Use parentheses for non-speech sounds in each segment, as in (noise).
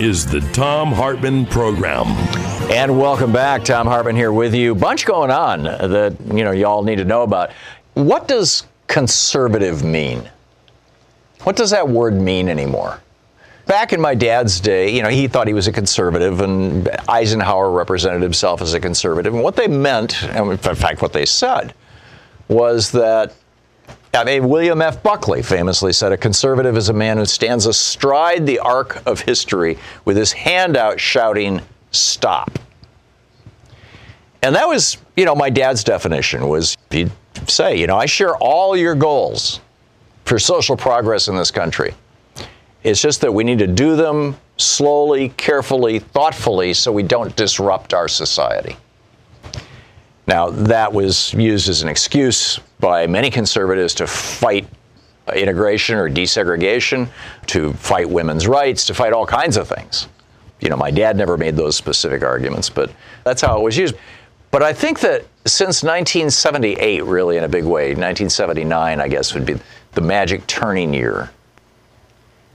Is the Thom Hartmann Program. And welcome back. Thom Hartmann here with you. Bunch going on that you know y'all need to know about. What does conservative mean? What does that word mean anymore? Back in my dad's day, you know, he thought he was a conservative, and Eisenhower represented himself as a conservative. And what they meant, and in fact, what they said, was that I mean, William F. Buckley famously said, A conservative is a man who stands astride the arc of history with his hand out shouting, Stop. And that was, you know, my dad's definition was he'd say, you know, I share all your goals for social progress in this country. It's just that we need to do them slowly, carefully, thoughtfully, so we don't disrupt our society. Now, that was used as an excuse by many conservatives to fight integration or desegregation, to fight women's rights, to fight all kinds of things. You know, my dad never made those specific arguments, but that's how it was used. But I think that since 1978, really in a big way, 1979, I guess, would be the magic turning year.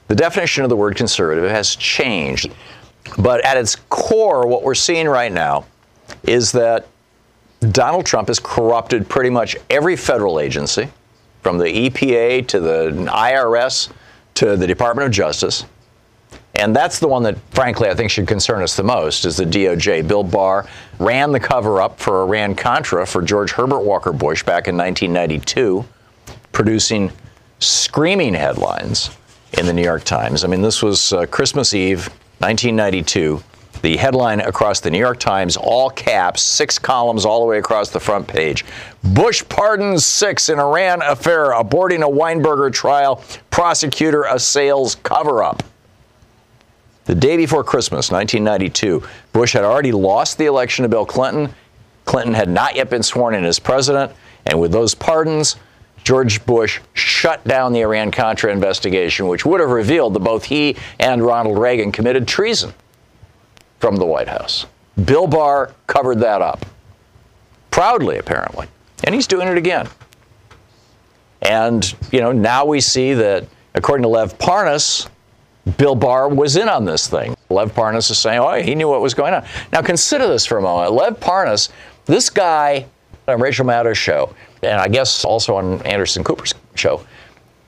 The definition of the word conservative has changed. But at its core, what we're seeing right now is that Donald Trump has corrupted pretty much every federal agency, from the EPA to the IRS to the Department of Justice. And that's the one that, frankly, I think should concern us the most is the DOJ. Bill Barr ran the cover up for Iran Contra for George Herbert Walker Bush back in 1992, producing screaming headlines in the New York Times. I mean, this was uh, Christmas Eve, 1992. The headline across the New York Times, all caps, six columns all the way across the front page. Bush pardons six in Iran affair, aborting a Weinberger trial, prosecutor assails cover up. The day before Christmas, 1992, Bush had already lost the election to Bill Clinton. Clinton had not yet been sworn in as president. And with those pardons, George Bush shut down the Iran Contra investigation, which would have revealed that both he and Ronald Reagan committed treason from the White House. Bill Barr covered that up. Proudly, apparently. And he's doing it again. And, you know, now we see that, according to Lev Parnas, Bill Barr was in on this thing. Lev Parnas is saying, oh, he knew what was going on. Now, consider this for a moment. Lev Parnas, this guy on Rachel Maddow's show, and I guess also on Anderson Cooper's show,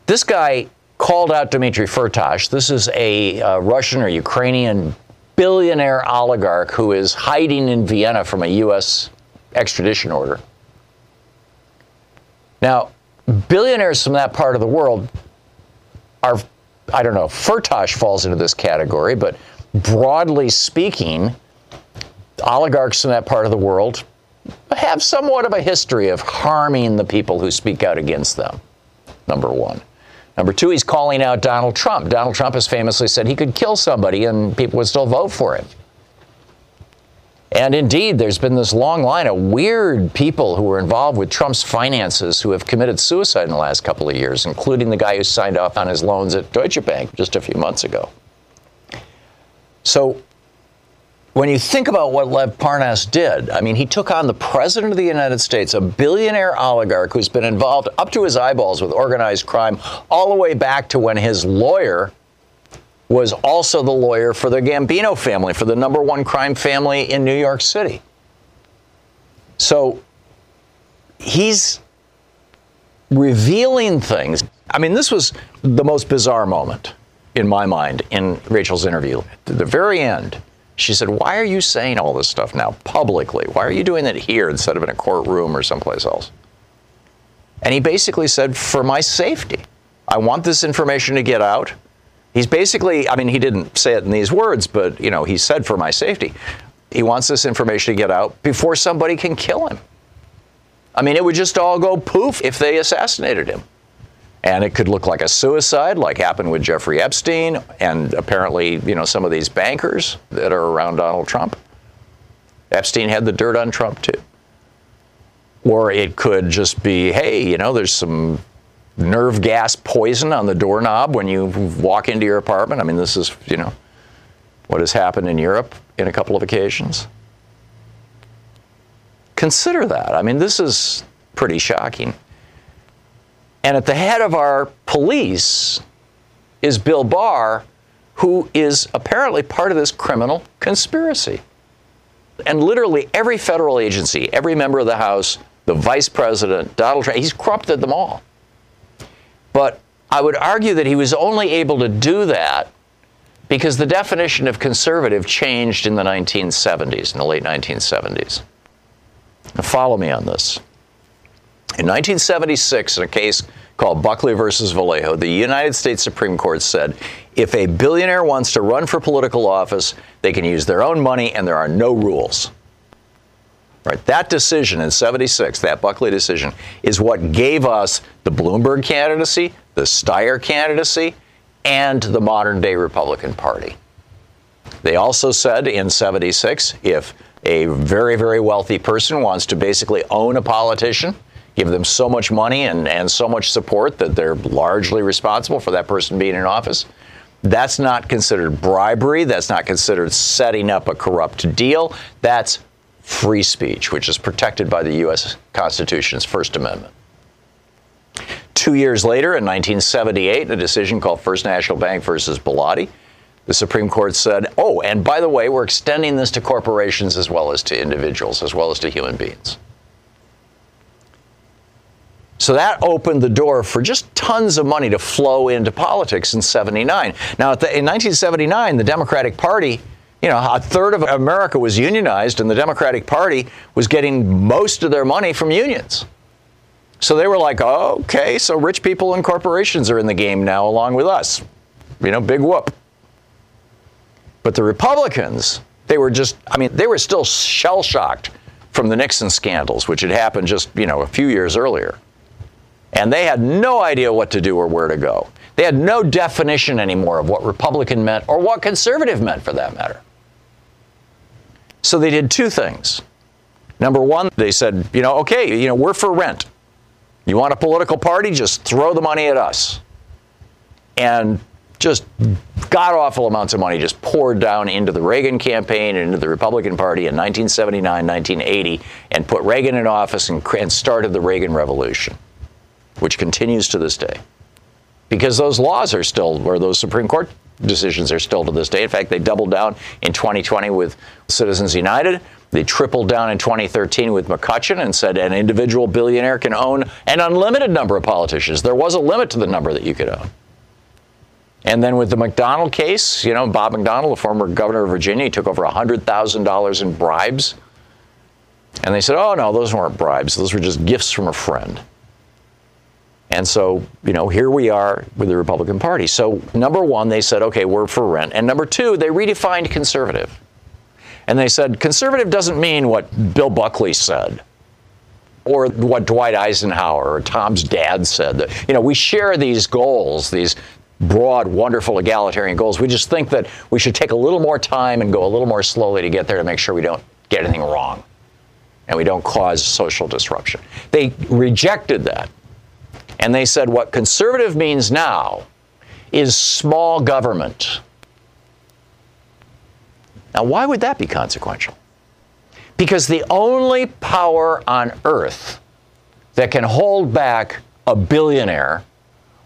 this guy called out Dmitry Firtash. This is a uh, Russian or Ukrainian billionaire oligarch who is hiding in Vienna from a U.S. extradition order. Now, billionaires from that part of the world are, I don't know, Firtash falls into this category, but broadly speaking, oligarchs in that part of the world have somewhat of a history of harming the people who speak out against them, number one. Number two, he's calling out Donald Trump. Donald Trump has famously said he could kill somebody and people would still vote for him. And indeed, there's been this long line of weird people who were involved with Trump's finances who have committed suicide in the last couple of years, including the guy who signed off on his loans at Deutsche Bank just a few months ago. So when you think about what Lev Parnas did, I mean, he took on the president of the United States, a billionaire oligarch who's been involved up to his eyeballs with organized crime all the way back to when his lawyer was also the lawyer for the Gambino family, for the number one crime family in New York City. So he's revealing things. I mean, this was the most bizarre moment in my mind in Rachel's interview. At the very end, she said, Why are you saying all this stuff now publicly? Why are you doing it here instead of in a courtroom or someplace else? And he basically said, For my safety. I want this information to get out. He's basically, I mean, he didn't say it in these words, but, you know, he said, For my safety. He wants this information to get out before somebody can kill him. I mean, it would just all go poof if they assassinated him. And it could look like a suicide, like happened with Jeffrey Epstein and apparently, you know, some of these bankers that are around Donald Trump. Epstein had the dirt on Trump too. Or it could just be, hey, you know, there's some nerve gas poison on the doorknob when you walk into your apartment. I mean, this is, you know, what has happened in Europe in a couple of occasions. Consider that. I mean, this is pretty shocking. And at the head of our police is Bill Barr, who is apparently part of this criminal conspiracy. And literally every federal agency, every member of the House, the vice president, Donald Trump, he's corrupted them all. But I would argue that he was only able to do that because the definition of conservative changed in the 1970s, in the late 1970s. Now follow me on this. In 1976, in a case called Buckley versus Valeo, the United States Supreme Court said if a billionaire wants to run for political office, they can use their own money and there are no rules. Right, that decision in 76, that Buckley decision, is what gave us the Bloomberg candidacy, the Steyer candidacy, and the modern day Republican Party. They also said in 76 if a very, very wealthy person wants to basically own a politician, give them so much money and, and so much support that they're largely responsible for that person being in office. That's not considered bribery. That's not considered setting up a corrupt deal. That's free speech, which is protected by the U.S. Constitution's First Amendment. Two years later, in 1978, a decision called First National Bank versus Bellotti, the Supreme Court said, oh, and by the way, we're extending this to corporations as well as to individuals, as well as to human beings. So that opened the door for just tons of money to flow into politics in 79. Now, the, in 1979, the Democratic Party, you know, a third of America was unionized, and the Democratic Party was getting most of their money from unions. So they were like, okay, so rich people and corporations are in the game now along with us. You know, big whoop. But the Republicans, they were just, I mean, they were still shell shocked from the Nixon scandals, which had happened just, you know, a few years earlier. And they had no idea what to do or where to go. They had no definition anymore of what Republican meant or what conservative meant for that matter. So they did two things. Number one, they said, you know, okay, you know, we're for rent. You want a political party? Just throw the money at us. And just god awful amounts of money just poured down into the Reagan campaign and into the Republican Party in 1979, 1980, and put Reagan in office and, and started the Reagan Revolution which continues to this day. Because those laws are still, or those Supreme Court decisions are still to this day. In fact, they doubled down in 2020 with Citizens United. They tripled down in 2013 with McCutcheon and said an individual billionaire can own an unlimited number of politicians. There was a limit to the number that you could own. And then with the McDonald case, you know, Bob McDonnell, the former governor of Virginia, he took over $100,000 in bribes. And they said, oh, no, those weren't bribes. Those were just gifts from a friend. And so, you know, here we are with the Republican Party. So, number one, they said, okay, we're for rent. And number two, they redefined conservative. And they said, conservative doesn't mean what Bill Buckley said or what Dwight Eisenhower or Tom's dad said. You know, we share these goals, these broad, wonderful egalitarian goals. We just think that we should take a little more time and go a little more slowly to get there to make sure we don't get anything wrong and we don't cause social disruption. They rejected that. And they said what conservative means now is small government. Now, why would that be consequential? Because the only power on earth that can hold back a billionaire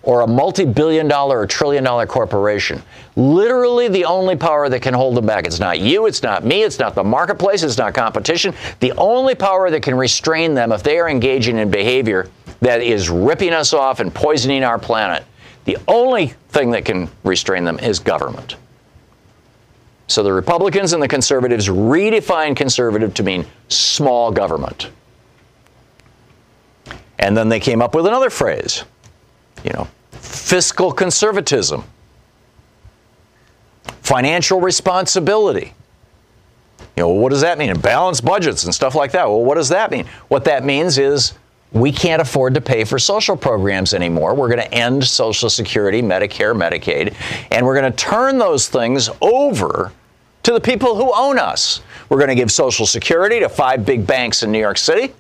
or a multi billion dollar or trillion dollar corporation. Literally, the only power that can hold them back. It's not you, it's not me, it's not the marketplace, it's not competition. The only power that can restrain them if they are engaging in behavior that is ripping us off and poisoning our planet, the only thing that can restrain them is government. So the Republicans and the conservatives redefine conservative to mean small government. And then they came up with another phrase, you know, fiscal conservatism, financial responsibility. You know, what does that mean? Balanced budgets and stuff like that. Well, what does that mean? What that means is we can't afford to pay for social programs anymore. We're going to end Social Security, Medicare, Medicaid, and we're going to turn those things over to the people who own us. We're going to give Social Security to five big banks in New York City.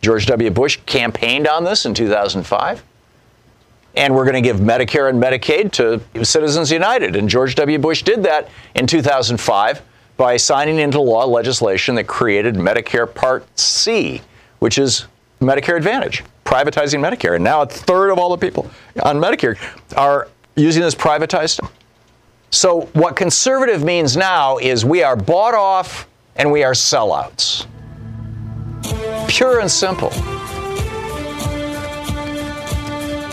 George W. Bush campaigned on this in 2005. And we're going to give Medicare and Medicaid to Citizens United. And George W. Bush did that in 2005 by signing into law legislation that created Medicare Part C, which is Medicare Advantage, privatizing Medicare. And now a third of all the people on Medicare are using this privatized. So, what conservative means now is we are bought off and we are sellouts. Pure and simple.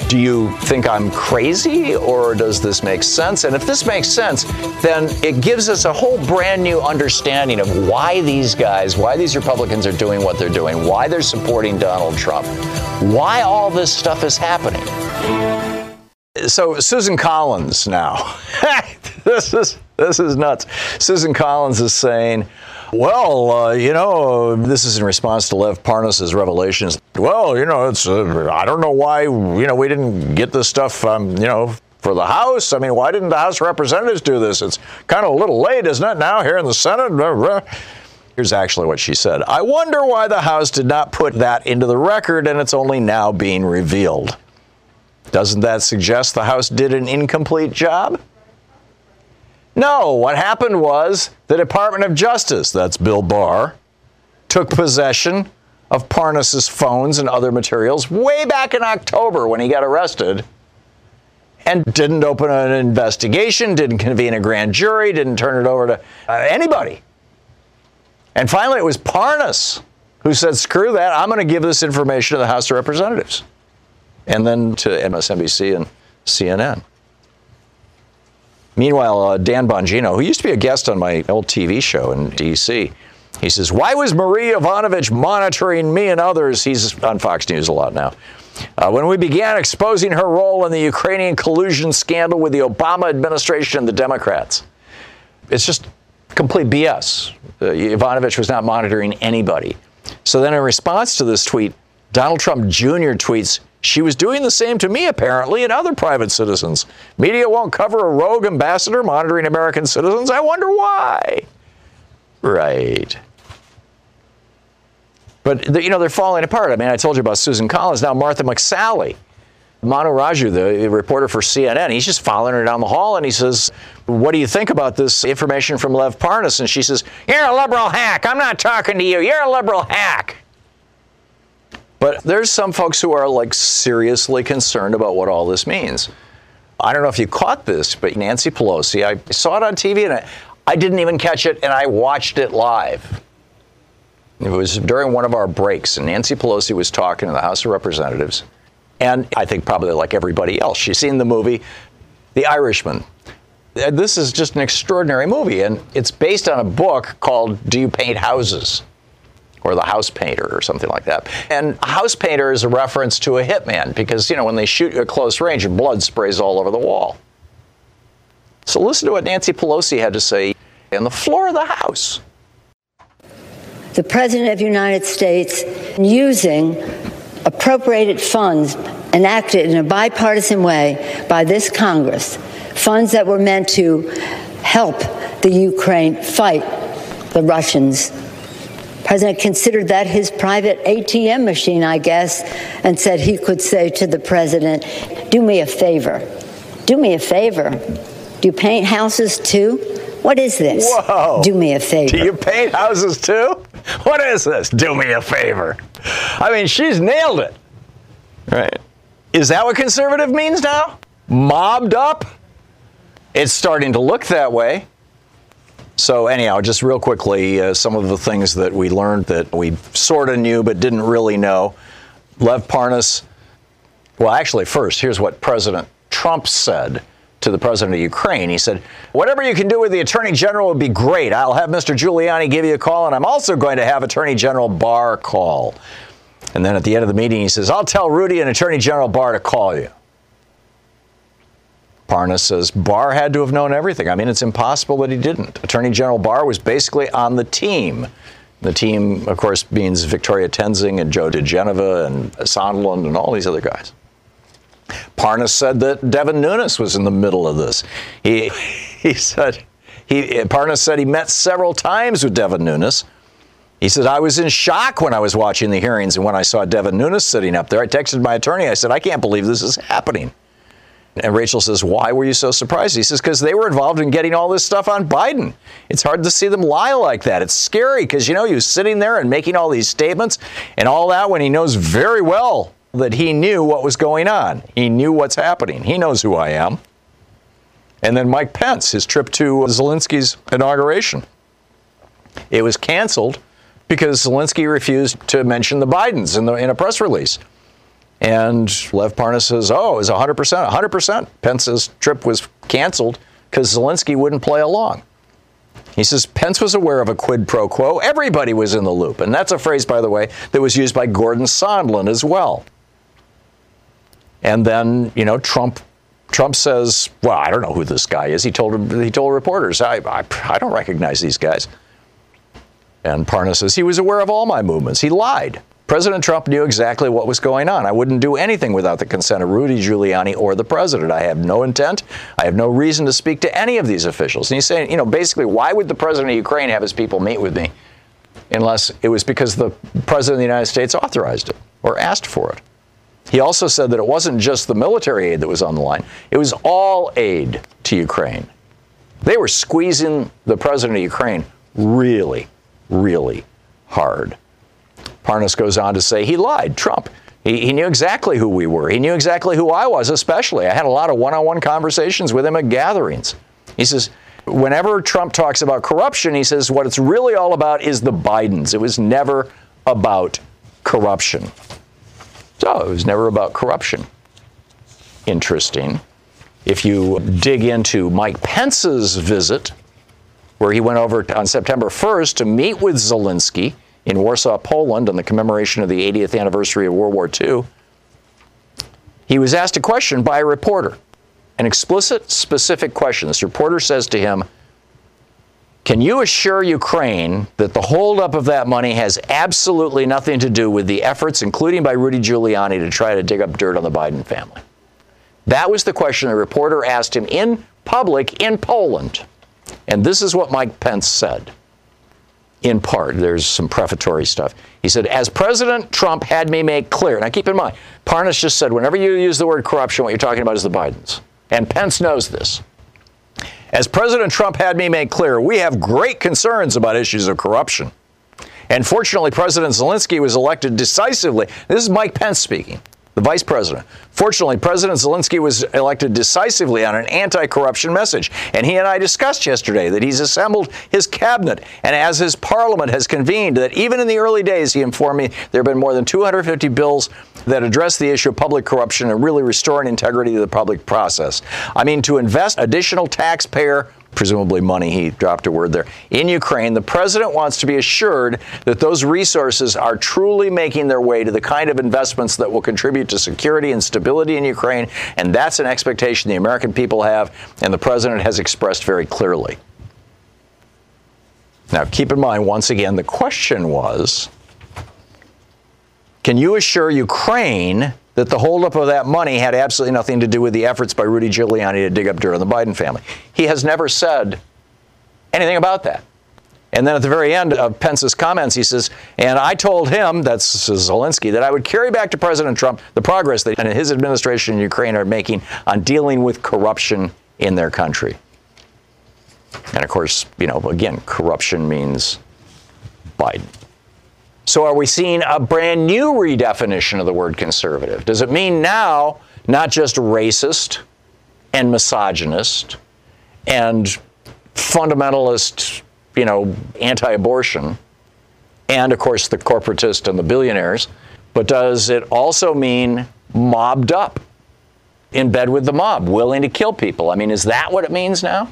Do you think I'm crazy or does this make sense? And if this makes sense, then it gives us a whole brand new understanding of why these guys, why these Republicans are doing what they're doing, why they're supporting Donald Trump, why all this stuff is happening. So Susan Collins now. (laughs) this is this is nuts. Susan Collins is saying, well, uh, you know, this is in response to Lev Parnas's revelations. Well, you know, it's uh, I don't know why you know we didn't get this stuff, um, you know, for the House. I mean, why didn't the House Representatives do this? It's kind of a little late, isn't it? Now here in the Senate. Here's actually what she said. I wonder why the House did not put that into the record, and it's only now being revealed. Doesn't that suggest the House did an incomplete job? No, what happened was the Department of Justice, that's Bill Barr, took possession of Parnas's phones and other materials way back in October when he got arrested and didn't open an investigation, didn't convene a grand jury, didn't turn it over to uh, anybody. And finally, it was Parnas who said, screw that, I'm going to give this information to the House of Representatives and then to MSNBC and CNN. Meanwhile, uh, Dan Bongino, who used to be a guest on my old TV show in D.C., he says, Why was Marie Yovanovitch monitoring me and others? He's on Fox News a lot now. Uh, when we began exposing her role in the Ukrainian collusion scandal with the Obama administration and the Democrats. It's just complete BS. Uh, Yovanovitch was not monitoring anybody. So then, in response to this tweet, Donald Trump Jr. tweets, she was doing the same to me, apparently, and other private citizens. Media won't cover a rogue ambassador monitoring American citizens. I wonder why. Right. But, you know, they're falling apart. I mean, I told you about Susan Collins. Now, Martha McSally, Manu Raju, the reporter for CNN, he's just following her down the hall and he says, What do you think about this information from Lev Parnas? And she says, You're a liberal hack. I'm not talking to you. You're a liberal hack. But there's some folks who are like seriously concerned about what all this means. I don't know if you caught this, but Nancy Pelosi, I saw it on TV and I, I didn't even catch it and I watched it live. It was during one of our breaks, and Nancy Pelosi was talking in the House of Representatives. And I think probably like everybody else, she's seen the movie The Irishman. This is just an extraordinary movie, and it's based on a book called Do You Paint Houses? Or the house painter or something like that. And house painter is a reference to a hitman because, you know, when they shoot you at close range, your blood sprays all over the wall. So listen to what Nancy Pelosi had to say on the floor of the House. The President of the United States using appropriated funds enacted in a bipartisan way by this Congress, funds that were meant to help the Ukraine fight the Russians President considered that his private ATM machine, I guess, and said he could say to the president, Do me a favor. Do me a favor. Do you paint houses too? What is this? Whoa. Do me a favor. Do you paint houses too? What is this? Do me a favor. I mean, she's nailed it. Right. Is that what conservative means now? Mobbed up? It's starting to look that way. So, anyhow, just real quickly, uh, some of the things that we learned that we sort of knew but didn't really know. Lev Parnas, well, actually, first, here's what President Trump said to the president of Ukraine. He said, Whatever you can do with the attorney general would be great. I'll have Mr. Giuliani give you a call, and I'm also going to have Attorney General Barr call. And then at the end of the meeting, he says, I'll tell Rudy and Attorney General Barr to call you. Parnas says Barr had to have known everything. I mean, it's impossible that he didn't. Attorney General Barr was basically on the team. The team, of course, means Victoria Toensing and Joe diGenova and Sondland and all these other guys. Parnas said that Devin Nunes was in the middle of this. He, (laughs) he said, he, Parnas said he met several times with Devin Nunes. He said, I was in shock when I was watching the hearings and when I saw Devin Nunes sitting up there. I texted my attorney. I said, I can't believe this is happening. And Rachel says, Why were you so surprised? He says, Because they were involved in getting all this stuff on Biden. It's hard to see them lie like that. It's scary because, you know, you're sitting there and making all these statements and all that when he knows very well that he knew what was going on. He knew what's happening. He knows who I am. And then Mike Pence, his trip to Zelensky's inauguration. It was canceled because Zelensky refused to mention the Bidens in, the, in a press release. And Lev Parnas says, oh, it was 100%. 100%. Pence's trip was canceled because Zelensky wouldn't play along. He says Pence was aware of a quid pro quo. Everybody was in the loop. And that's a phrase, by the way, that was used by Gordon Sondland as well. And then, you know, Trump Trump says, "Well, I don't know who this guy is." He told he told reporters, "I I, I don't recognize these guys." And Parnas says he was aware of all my movements. He lied. President Trump knew exactly what was going on. I wouldn't do anything without the consent of Rudy Giuliani or the president. I have no intent. I have no reason to speak to any of these officials. And he's saying, you know, basically, why would the president of Ukraine have his people meet with me unless it was because the president of the United States authorized it or asked for it? He also said that it wasn't just the military aid that was on the line, it was all aid to Ukraine. They were squeezing the president of Ukraine really, really hard. Parnas goes on to say he lied, Trump. He, he, knew exactly who we were. He knew exactly who I was, especially. I had a lot of one on one conversations with him at gatherings. He says, whenever Trump talks about corruption, he says what it's really all about is the Bidens. It was never about corruption. So it was never about corruption. Interesting. If you dig into Mike Pence's visit, where he went over on September 1st to meet with Zelensky in Warsaw, Poland, on the commemoration of the 80th anniversary of World War II, he was asked a question by a reporter, an explicit, specific question. This reporter says to him, can you assure Ukraine that the holdup of that money has absolutely nothing to do with the efforts, including by Rudy Giuliani, to try to dig up dirt on the Biden family? That was the question the reporter asked him in public in Poland. And this is what Mike Pence said. In part, there's some prefatory stuff. He said, As President Trump had me make clear, now keep in mind, Parnas just said, whenever you use the word corruption, what you're talking about is the Bidens. And Pence knows this. As President Trump had me make clear, we have great concerns about issues of corruption. And fortunately, President Zelensky was elected decisively. This is Mike Pence speaking, the vice president. Fortunately, President Zelensky was elected decisively on an anti corruption message. And he and I discussed yesterday that he's assembled his cabinet. And as his parliament has convened, that even in the early days, he informed me there have been more than 250 bills that address the issue of public corruption and really restoring integrity to the public process. I mean, to invest additional taxpayer presumably money, he dropped a word there, in Ukraine, the president wants to be assured that those resources are truly making their way to the kind of investments that will contribute to security and stability in Ukraine. And that's an expectation the American people have, and the president has expressed very clearly. Now, keep in mind, once again, the question was can you assure Ukraine that the holdup of that money had absolutely nothing to do with the efforts by Rudy Giuliani to dig up dirt on the Biden family. He has never said anything about that. And then at the very end of Pence's comments, he says, and I told him, that's Zelensky, that I would carry back to President Trump the progress that his administration in Ukraine are making on dealing with corruption in their country. And of course, you know, again, corruption means Biden. So are we seeing a brand new redefinition of the word conservative? Does it mean now not just racist and misogynist and fundamentalist, you know, anti-abortion, and of course the corporatist and the billionaires, but does it also mean mobbed up, in bed with the mob, willing to kill people? I mean, is that what it means now?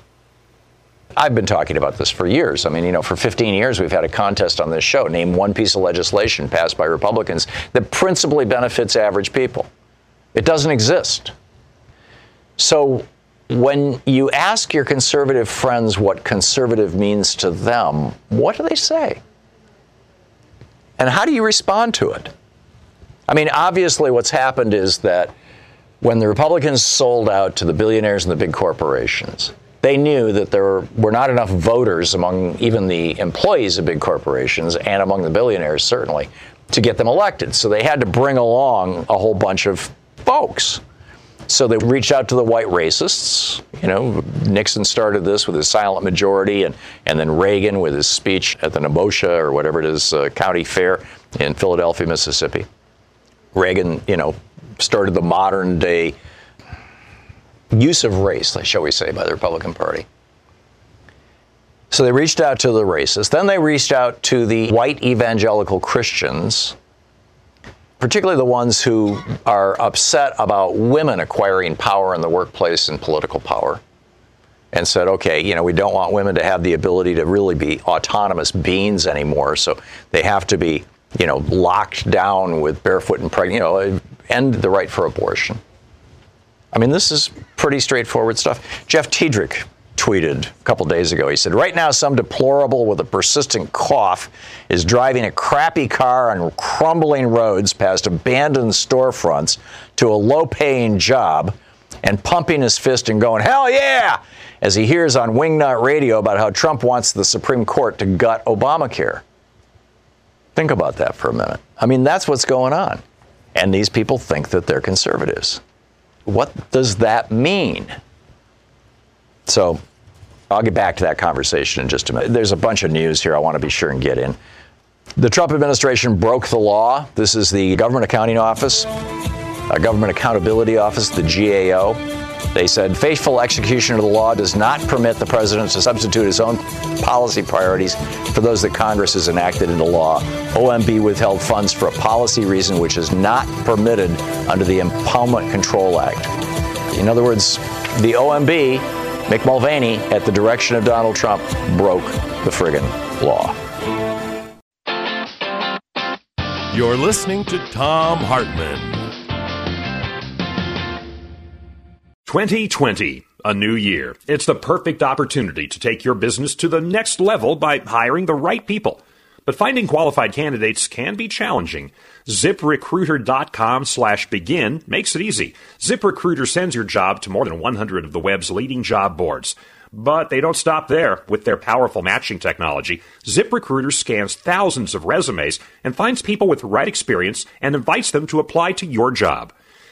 I've been talking about this for years. I mean, you know, for 15 years we've had a contest on this show. Name one piece of legislation passed by Republicans that principally benefits average people. It doesn't exist. So when you ask your conservative friends what conservative means to them, what do they say? And how do you respond to it? I mean, obviously, what's happened is that when the Republicans sold out to the billionaires and the big corporations, they knew that there were not enough voters among even the employees of big corporations and among the billionaires, certainly, to get them elected. So they had to bring along a whole bunch of folks. So they reached out to the white racists. You know, Nixon started this with his silent majority, and, and then Reagan with his speech at the Nemosha or whatever it is, uh, county fair in Philadelphia, Mississippi. Reagan, you know, started the modern day use of race, shall we say, by the Republican Party. So they reached out to the racists. Then they reached out to the white evangelical Christians, particularly the ones who are upset about women acquiring power in the workplace and political power, and said, okay, you know, we don't want women to have the ability to really be autonomous beings anymore, so they have to be, you know, locked down with barefoot and pregnant, you know, end the right for abortion. I mean, this is pretty straightforward stuff. Jeff Tiedrich tweeted a couple days ago. He said, Right now, some deplorable with a persistent cough is driving a crappy car on crumbling roads past abandoned storefronts to a low paying job and pumping his fist and going, Hell yeah! as he hears on Wingnut Radio about how Trump wants the Supreme Court to gut Obamacare. Think about that for a minute. I mean, that's what's going on. And these people think that they're conservatives. What does that mean? So I'll get back to that conversation in just a minute. There's a bunch of news here I want to be sure and get in. The Trump administration broke the law. This is the Government Accounting Office, a Government Accountability Office, the GAO. They said faithful execution of the law does not permit the president to substitute his own policy priorities for those that Congress has enacted into law. OMB withheld funds for a policy reason which is not permitted under the Impoundment Control Act. In other words, the OMB, Mick Mulvaney, at the direction of Donald Trump, broke the friggin' law. You're listening to Thom Hartmann. 2020, a new year. It's the perfect opportunity to take your business to the next level by hiring the right people. But finding qualified candidates can be challenging. ZipRecruiter.com slash begin makes it easy. ZipRecruiter sends your job to more than 100 of the web's leading job boards. But they don't stop there. With their powerful matching technology, ZipRecruiter scans thousands of resumes and finds people with the right experience and invites them to apply to your job.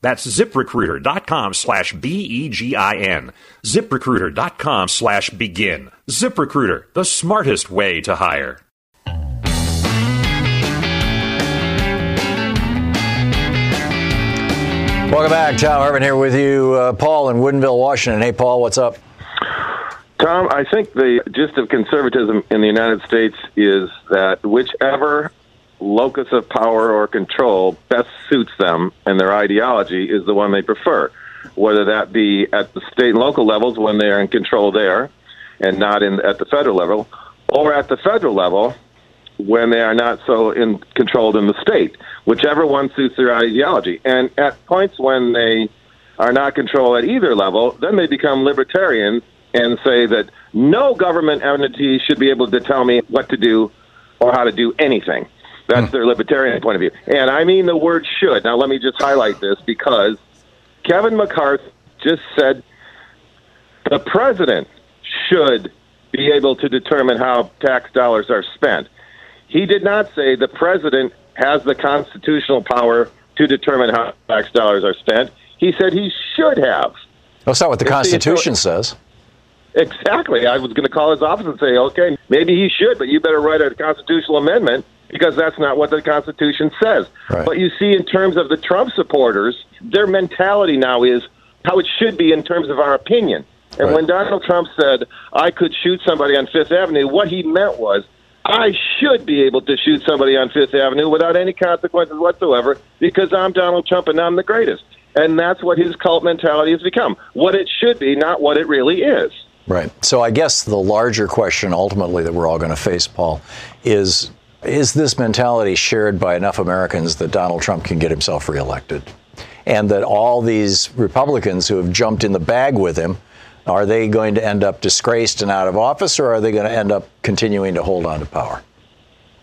That's ziprecruiter.com slash B-E-G-I-N. ziprecruiter.com slash begin. ZipRecruiter, the smartest way to hire. Welcome back. Thom Hartmann here with you. Uh, Paul in Woodinville, Washington. Hey, Paul, what's up? Tom, I think the gist of conservatism in the United States is that whichever locus of power or control best suits them and their ideology is the one they prefer, whether that be at the state and local levels when they are in control there and not in at the federal level, or at the federal level when they are not so in controlled in the state, whichever one suits their ideology. And at points when they are not controlled at either level, then they become libertarians and say that no government entity should be able to tell me what to do or how to do anything. That's hmm. their libertarian point of view. And I mean the word should. Now, let me just highlight this because Kevin McCarthy just said the president should be able to determine how tax dollars are spent. He did not say the president has the constitutional power to determine how tax dollars are spent. He said he should have. That's not what the Constitution says. Exactly. I was going to call his office and say, okay, maybe he should, but you better write a constitutional amendment because that's not what the Constitution says. Right. But you see, in terms of the Trump supporters, their mentality now is how it should be in terms of our opinion. And Right. when Donald Trump said, I could shoot somebody on Fifth Avenue, what he meant was, I should be able to shoot somebody on Fifth Avenue without any consequences whatsoever because I'm Donald Trump and I'm the greatest. And that's what his cult mentality has become. What it should be, not what it really is. Right. So I guess the larger question ultimately that we're all going to face, Paul, is is this mentality shared by enough Americans that Donald Trump can get himself reelected? And that all these Republicans who have jumped in the bag with him, are they going to end up disgraced and out of office, or are they going to end up continuing to hold on to power?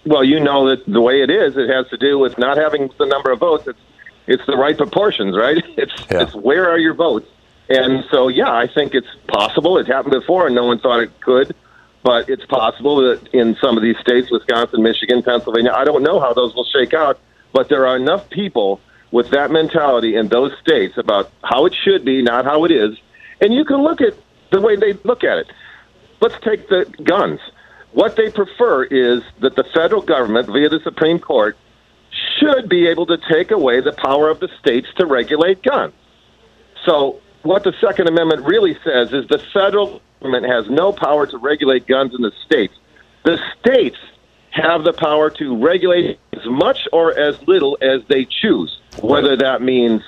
Well, you know that the way it is, it has to do with not having the number of votes. It's it's the right proportions, right? (laughs) It's Yeah. it's where are your votes? And so, yeah, I think it's possible. It happened before, and no one thought it could. But it's possible that in some of these states, Wisconsin, Michigan, Pennsylvania, I don't know how those will shake out. But there are enough people with that mentality in those states about how it should be, not how it is. And you can look at the way they look at it. Let's take the guns. What they prefer is that the federal government, via the Supreme Court, should be able to take away the power of the states to regulate guns. So, what the Second Amendment really says is the federal government has no power to regulate guns in the states. The states have the power to regulate as much or as little as they choose, whether that means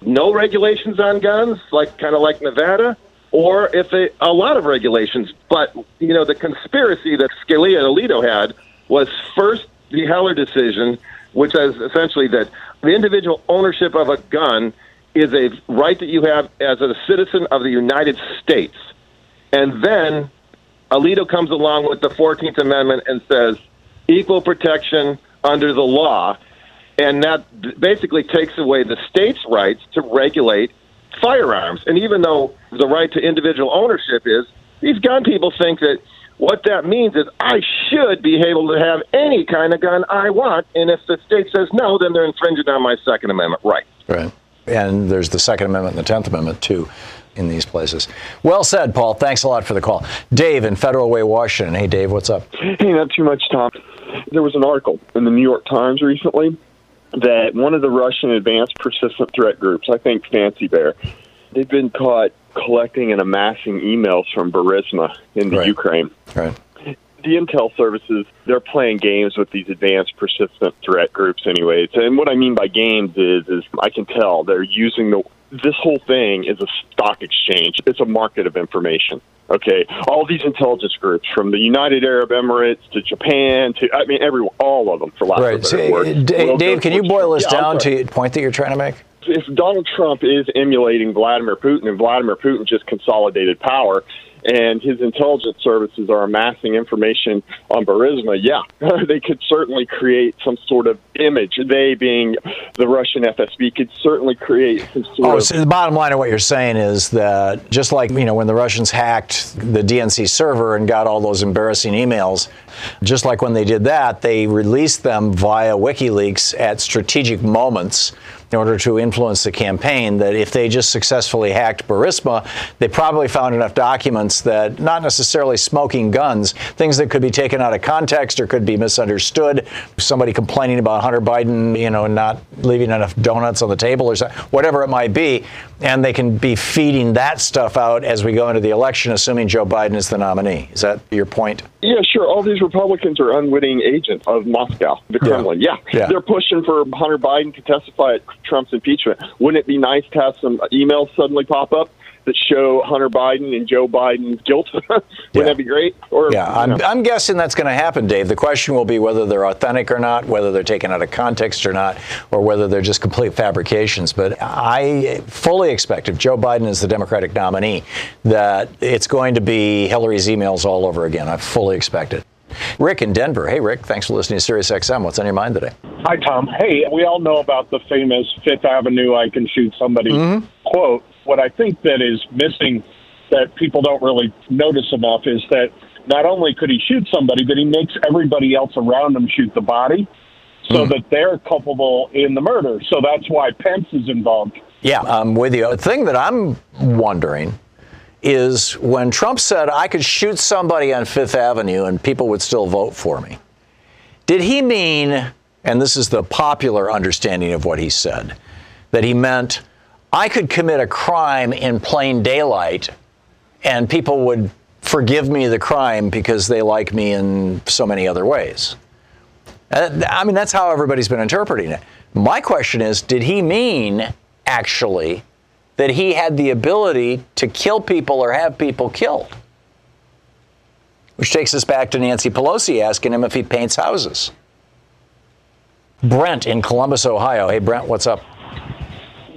no regulations on guns, like kind of like Nevada, or if they, a lot of regulations. But you know, the conspiracy that Scalia and Alito had was first the Heller decision, which is essentially that the individual ownership of a gun is a right that you have as a citizen of the United States. And then Alito comes along with the 14th Amendment and says equal protection under the law. And that basically takes away the state's rights to regulate firearms. And even though the right to individual ownership is, these gun people think that what that means is I should be able to have any kind of gun I want. And if the state says no, then they're infringing on my Second Amendment right. Right. And there's the Second Amendment and the Tenth Amendment, too, in these places. Well said, Paul. Thanks a lot for the call. Dave in Federal Way, Washington. Hey, Dave, what's up? Hey, not too much, Tom. There was an article in the New York Times recently that one of the Russian advanced persistent threat groups, I think Fancy Bear, they've been caught collecting and amassing emails from Burisma in the Right. Ukraine. Right. The intel services, they're playing games with these advanced persistent threat groups anyways. And what I mean by games is is I can tell they're using the this whole thing is a stock exchange. It's a market of information. Okay, all these intelligence groups from the United Arab Emirates to Japan to I mean every all of them for lack of a Right. better So, word. D- Well, Dave, can you boil this Yeah, down to the point that you're trying to make? if Donald Trump is emulating Vladimir Putin and Vladimir Putin just consolidated power and his intelligence services are amassing information on Burisma, yeah, (laughs) they could certainly create some sort of image. They, being the Russian FSB, could certainly create some sort Oh, of. so the bottom line of what you're saying is that just like you know when the Russians hacked the DNC server and got all those embarrassing emails, just like when they did that, they released them via WikiLeaks at strategic moments in order to influence the campaign. That if they just successfully hacked Burisma, they probably found enough documents that not necessarily smoking guns, things that could be taken out of context or could be misunderstood. Somebody complaining about Hunter Biden, you know, not leaving enough donuts on the table or something, whatever it might be, and they can be feeding that stuff out as we go into the election, assuming Joe Biden is the nominee. Is that your point? Yeah, sure. All these Republicans are unwitting agents of Moscow, the Kremlin. Yeah. Yeah. They're pushing for Hunter Biden to testify at Trump's impeachment. Wouldn't it be nice to have some emails suddenly pop up that show Hunter Biden and Joe Biden's guilt? (laughs) Wouldn't Yeah. that be great? Or Yeah, I'm, know. I'm guessing that's going to happen, Dave. The question will be whether they're authentic or not, whether they're taken out of context or not, or whether they're just complete fabrications. But I fully expect if Joe Biden is the Democratic nominee, that it's going to be Hillary's emails all over again. I fully expect it. Rick in Denver. Hey, Rick, thanks for listening to Sirius XM. What's on your mind today? Hi, Tom. Hey, we all know about the famous Fifth Avenue I can shoot somebody mm-hmm. quote. What I think that is missing that people don't really notice enough is that not only could he shoot somebody, but he makes everybody else around him shoot the body so mm. that they're culpable in the murder. So that's why Pence is involved. Yeah, I'm with you. The thing that I'm wondering is when Trump said I could shoot somebody on Fifth Avenue and people would still vote for me, did he mean, and this is the popular understanding of what he said, that he meant I could commit a crime in plain daylight and people would forgive me the crime because they like me in so many other ways? Uh, I mean, that's how everybody's been interpreting it. My question is did he mean actually that he had the ability to kill people or have people killed? Which takes us back to Nancy Pelosi asking him if he paints houses. Brent in Columbus, Ohio. Hey, Brent, what's up?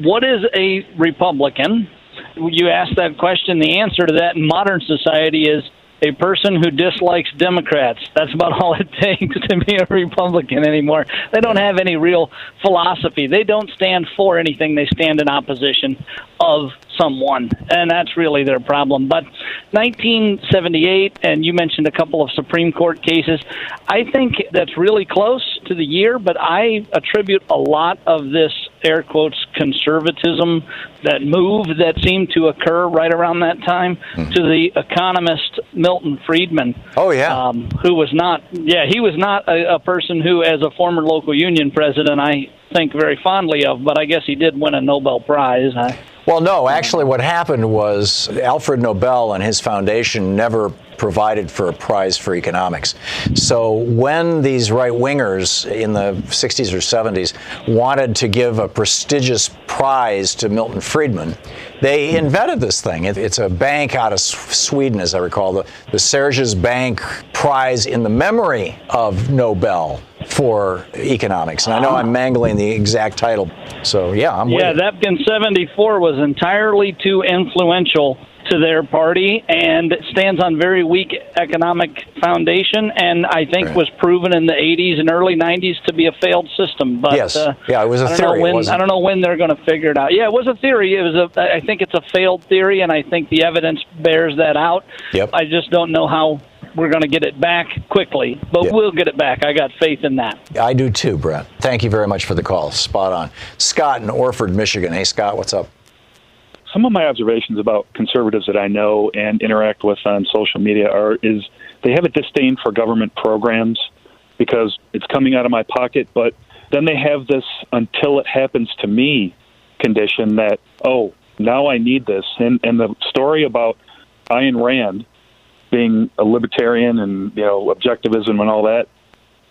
What is a Republican? You asked that question. The answer to that in modern society is a person who dislikes Democrats. That's about (laughs) all it takes to be a Republican anymore. They don't have any real philosophy. They don't stand for anything. They stand in opposition of someone, and that's really their problem. But 1978, and you mentioned a couple of Supreme Court cases. I think that's really close to the year, but I attribute a lot of this air quotes conservatism, that move that seemed to occur right around that time, mm-hmm. to the economist Milton Friedman. Oh yeah, um, who was not yeah he was not a, a person who, as a former local union president, I think very fondly of, but I guess he did win a Nobel Prize. I, well, no, actually, what happened was Alfred Nobel and his foundation never provided for a prize for economics. So when these right wingers in the 60s or 70s wanted to give a prestigious prize to Milton Friedman, they invented this thing. it's a bank out of Sweden, as I recall, the, the Serges Bank Prize in the memory of Nobel for economics. And I know I'm mangling the exact title. So, yeah, I'm Yeah, Vepkin 74 was entirely too influential to their party and stands on very weak economic foundation and I think right. was proven in the 80s and early 90s to be a failed system but yes. Uh, yeah it was a I theory when, I don't know when they're going to figure it out yeah it was a theory it was a I think it's a failed theory and I think the evidence bears that out yep. I just don't know how we're going to get it back quickly, but we'll get it back. I got faith in that. I do too, Brent. Thank you very much for the call. Spot on. Scott in Oxford, Michigan. Hey, Scott, what's up? Some of my observations about conservatives that I know and interact with on social media are is they have a disdain for government programs because it's coming out of my pocket, but then they have this until it happens to me condition that oh now I need this and and the story about Ayn Rand being a libertarian and you know objectivism and all that,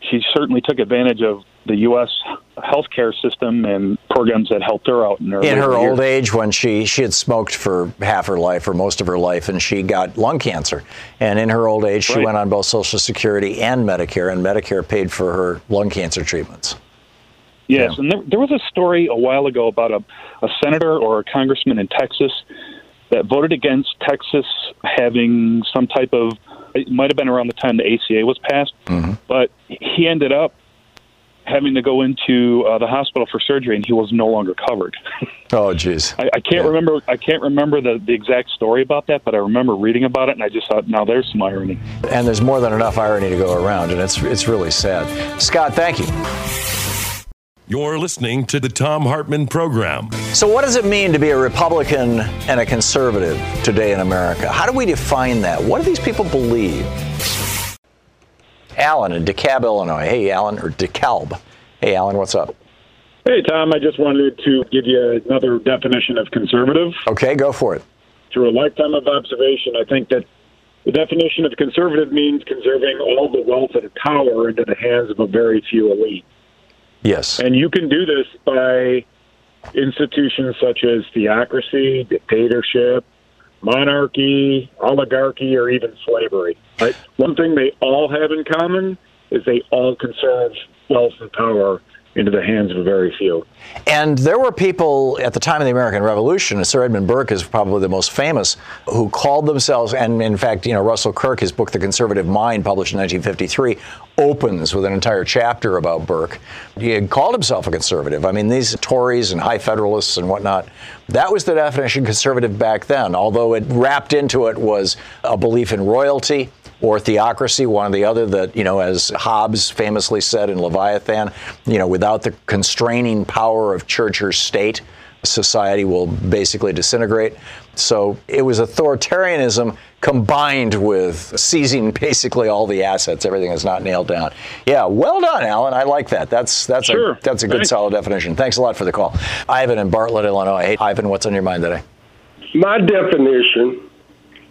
she certainly took advantage of the U.S. healthcare system and programs that helped her out in her, in her old age when she she had smoked for half her life or most of her life and she got lung cancer and in her old age she right. went on both Social Security and Medicare and Medicare paid for her lung cancer treatments. Yes, yeah. and there, there was a story a while ago about a, a senator or a congressman in Texas that voted against Texas having some type of. It might have been around the time the ACA was passed, mm-hmm. but he ended up having to go into uh, the hospital for surgery, and he was no longer covered. (laughs) oh, jeez. I, I, can't yeah. remember. I can't remember the, the exact story about that, but I remember reading about it, and I just thought, now there's some irony. And there's more than enough irony to go around, and it's it's really sad. Scott, thank you. You're listening to the Thom Hartmann program. So, what does it mean to be a Republican and a conservative today in America? How do we define that? What do these people believe? Alan in DeKalb, Illinois. Hey, Alan, or DeKalb. Hey, Alan, what's up? Hey, Thom, I just wanted to give you another definition of conservative. Okay, go for it. Through a lifetime of observation, I think that the definition of conservative means conserving all the wealth and power into the hands of a very few elite. Yes. And you can do this by institutions such as theocracy, dictatorship, monarchy, oligarchy, or even slavery. Right? One thing they all have in common is they all conserve wealth and power into the hands of a very few. And there were people at the time of the American Revolution, Sir Edmund Burke is probably the most famous, who called themselves, and in fact, you know, Russell Kirk, his book, The Conservative Mind, published in 1953, opens with an entire chapter about Burke. He had called himself a conservative. I mean, these Tories and high Federalists and whatnot, that was the definition conservative back then, although it wrapped into it was a belief in royalty or theocracy, one or the other, that, you know, as Hobbes famously said in Leviathan, you know, without the constraining power of church or state, society will basically disintegrate. So it was authoritarianism combined with seizing basically all the assets. Everything is not nailed down. Yeah, well done, Alan. I like that. That's that's Sure. a that's a good Thanks. solid definition. Thanks a lot for the call, Ivan in Bartlett, Illinois. Hey, Ivan, what's on your mind today? my definition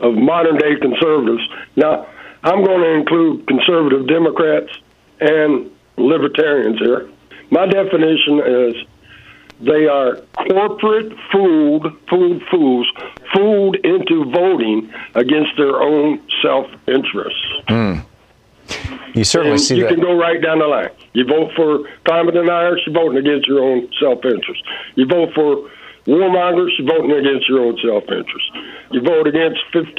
of modern day conservatives. Now, I'm going to include conservative Democrats and libertarians here. My definition is they are corporate fooled, fooled fools, fooled into voting against their own self interest. Hmm. You certainly And see you that. can go right down the line. You vote for climate deniers, you're voting against your own self interest. You vote for warmongers, you're voting against your own self interest. You vote against $15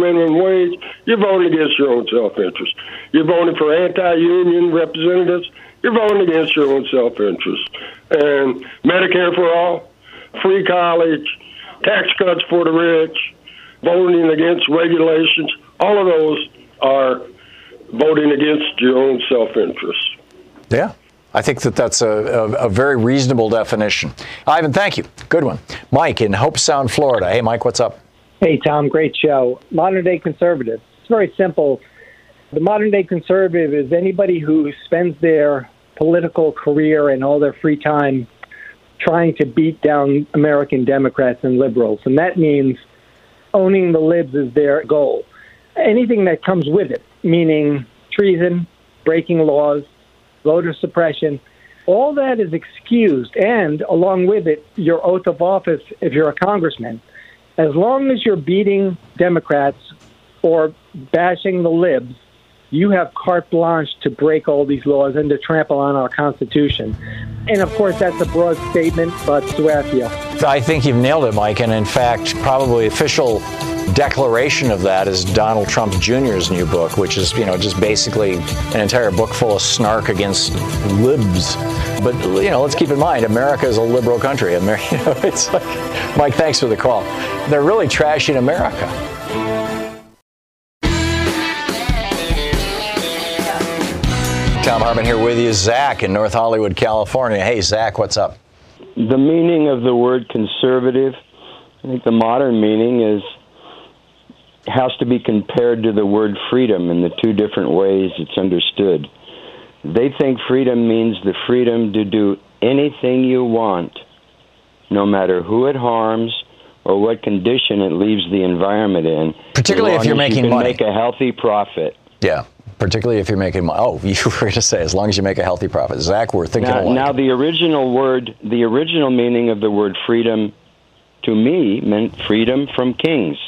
minimum wage, you're voting against your own self interest. You're voting for anti union representatives, you're voting against your own self interest. And Medicare for all, free college, tax cuts for the rich, voting against regulations, all of those are voting against your own self interest. Yeah. I think that that's a, a, a very reasonable definition. Ivan, thank you. Good one. Mike in Hobe Sound, Florida. Hey, Mike, what's up? Hey, Thom, great show. Modern day conservative. It's very simple. The modern day conservative is anybody who spends their political career and all their free time trying to beat down American Democrats and liberals. And that means owning the libs is their goal. Anything that comes with it, meaning treason, breaking laws, voter suppression, all that is excused. And along with it, your oath of office if you're a congressman. As long as you're beating Democrats or bashing the libs, you have carte blanche to break all these laws and to trample on our Constitution. And of course, that's a broad statement, but you. I think you've nailed it, Mike. And in fact, probably official declaration of that is Donald Trump Jr.'s new book, which is, you know, just basically an entire book full of snark against libs. But, you know, let's keep in mind, America is a liberal country. (laughs) It's like, Mike, thanks for the call. They're really trashing America. Thom Hartmann here with you. Zach in North Hollywood, California. Hey, Zach, what's up? The meaning of the word conservative, I think the modern meaning is has to be compared to the word freedom in the two different ways it's understood. They think freedom means the freedom to do anything you want, no matter who it harms or what condition it leaves the environment in. Particularly if you're making you money. Make a healthy profit. Yeah, particularly if you're making money. Oh, (laughs) you were going to say as long as you make a healthy profit. Zach, we're thinking Now, now, the original word, the original meaning of the word freedom, to me, meant freedom from kings.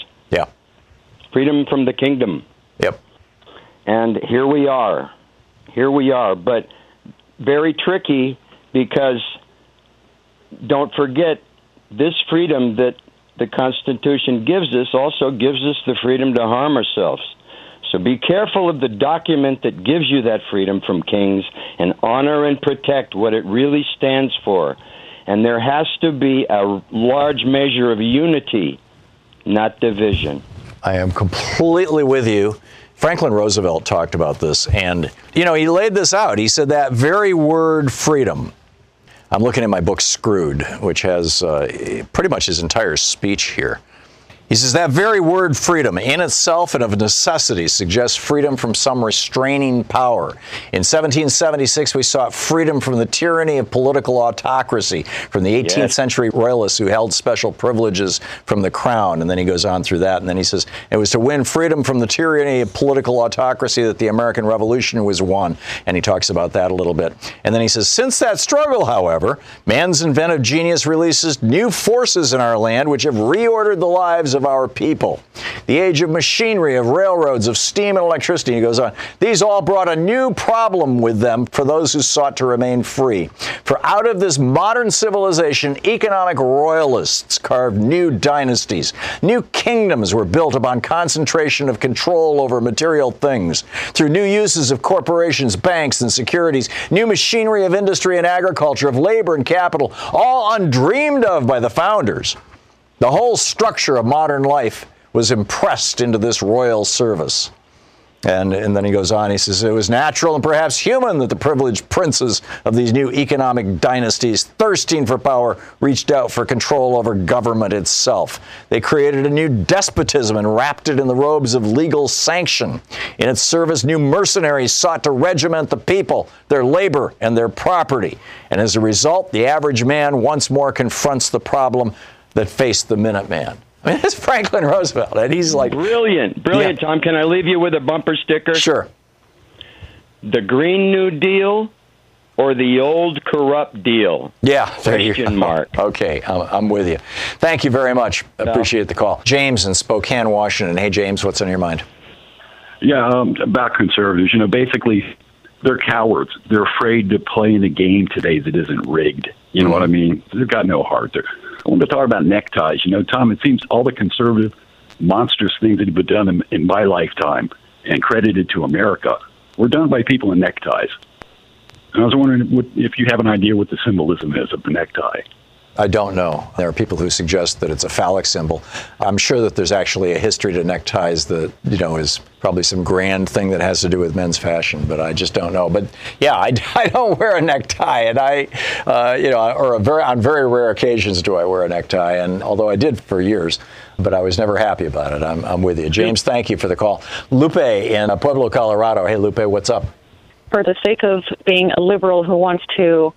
Freedom from the kingdom. Yep. And here we are. Here we are. But very tricky because don't forget this freedom that the Constitution gives us also gives us the freedom to harm ourselves. So be careful of the document that gives you that freedom from kings and honor and protect what it really stands for. And there has to be a large measure of unity, not division. I am completely with you. Franklin Roosevelt talked about this, and you know he laid this out. He said that very word freedom. I'm looking at my book Screwed, which has uh, pretty much his entire speech here. He says that very word freedom in itself and of necessity suggests freedom from some restraining power. In 1776, we sought freedom from the tyranny of political autocracy, from the 18th Yes. century royalists who held special privileges from the crown. And then he goes on through that. And then he says it was to win freedom from the tyranny of political autocracy that the American Revolution was won. And he talks about that a little bit. And then he says, since that struggle, however, man's inventive genius releases new forces in our land which have reordered the lives of our people. The age of machinery, of railroads, of steam and electricity, he goes on. These all brought a new problem with them for those who sought to remain free. For out of this modern civilization, economic royalists carved new dynasties. New kingdoms were built upon concentration of control over material things. Through new uses of corporations, banks, and securities, new machinery of industry and agriculture, of labor and capital, all undreamed of by the founders. The whole structure of modern life was impressed into this royal service. And, and then he goes on, he says, it was natural and perhaps human that the privileged princes of these new economic dynasties, thirsting for power, reached out for control over government itself. They created a new despotism and wrapped it in the robes of legal sanction. In its service, new mercenaries sought to regiment the people, their labor, and their property. And as a result, the average man once more confronts the problem that faced the Minuteman. I mean, (laughs) it's Franklin Roosevelt, and he's like brilliant, brilliant. Yeah. Thom, can I leave you with a bumper sticker? Sure. The Green New Deal or the old corrupt deal? Yeah, question mark. (laughs) Okay, I'm, I'm, with you. Thank you very much. Appreciate the call, James in Spokane, Washington. Hey, James, what's on your mind? Yeah, um, about conservatives. You know, basically, they're cowards. They're afraid to play in a game today that isn't rigged. You know mm-hmm. what I mean? They've got no heart. They're I want to talk about neckties. You know, Thom, it seems all the conservative, monstrous things that have been done in, in my lifetime and credited to America were done by people in neckties. And I was wondering what, if you have an idea what the symbolism is of the necktie. I don't know. There are people who suggest that it's a phallic symbol. I'm sure that there's actually a history to neckties that, you know, is probably some grand thing that has to do with men's fashion, but I just don't know. But yeah, I, (laughs) I don't wear a necktie, and I, uh, you know, or very, on very rare occasions do I wear a necktie, and although I did for years, but I was never happy about it. I'm, I'm with you. James, thank you for the call. Lupe in Pueblo, Colorado. Hey, Lupe, what's up? For the sake of being a liberal who wants to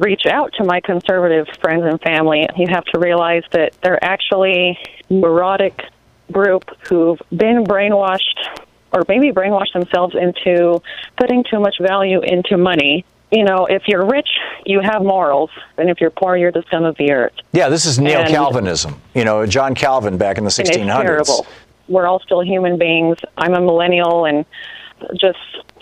reach out to my conservative friends and family, you have to realize that they're actually neurotic group who've been brainwashed or maybe brainwashed themselves into putting too much value into money. You know, if you're rich, you have morals, and if you're poor, you're the scum of the earth. Yeah, this is neo Calvinism. You know, John Calvin back in the 1600s. It's terrible. We're all still human beings. I'm a millennial, and just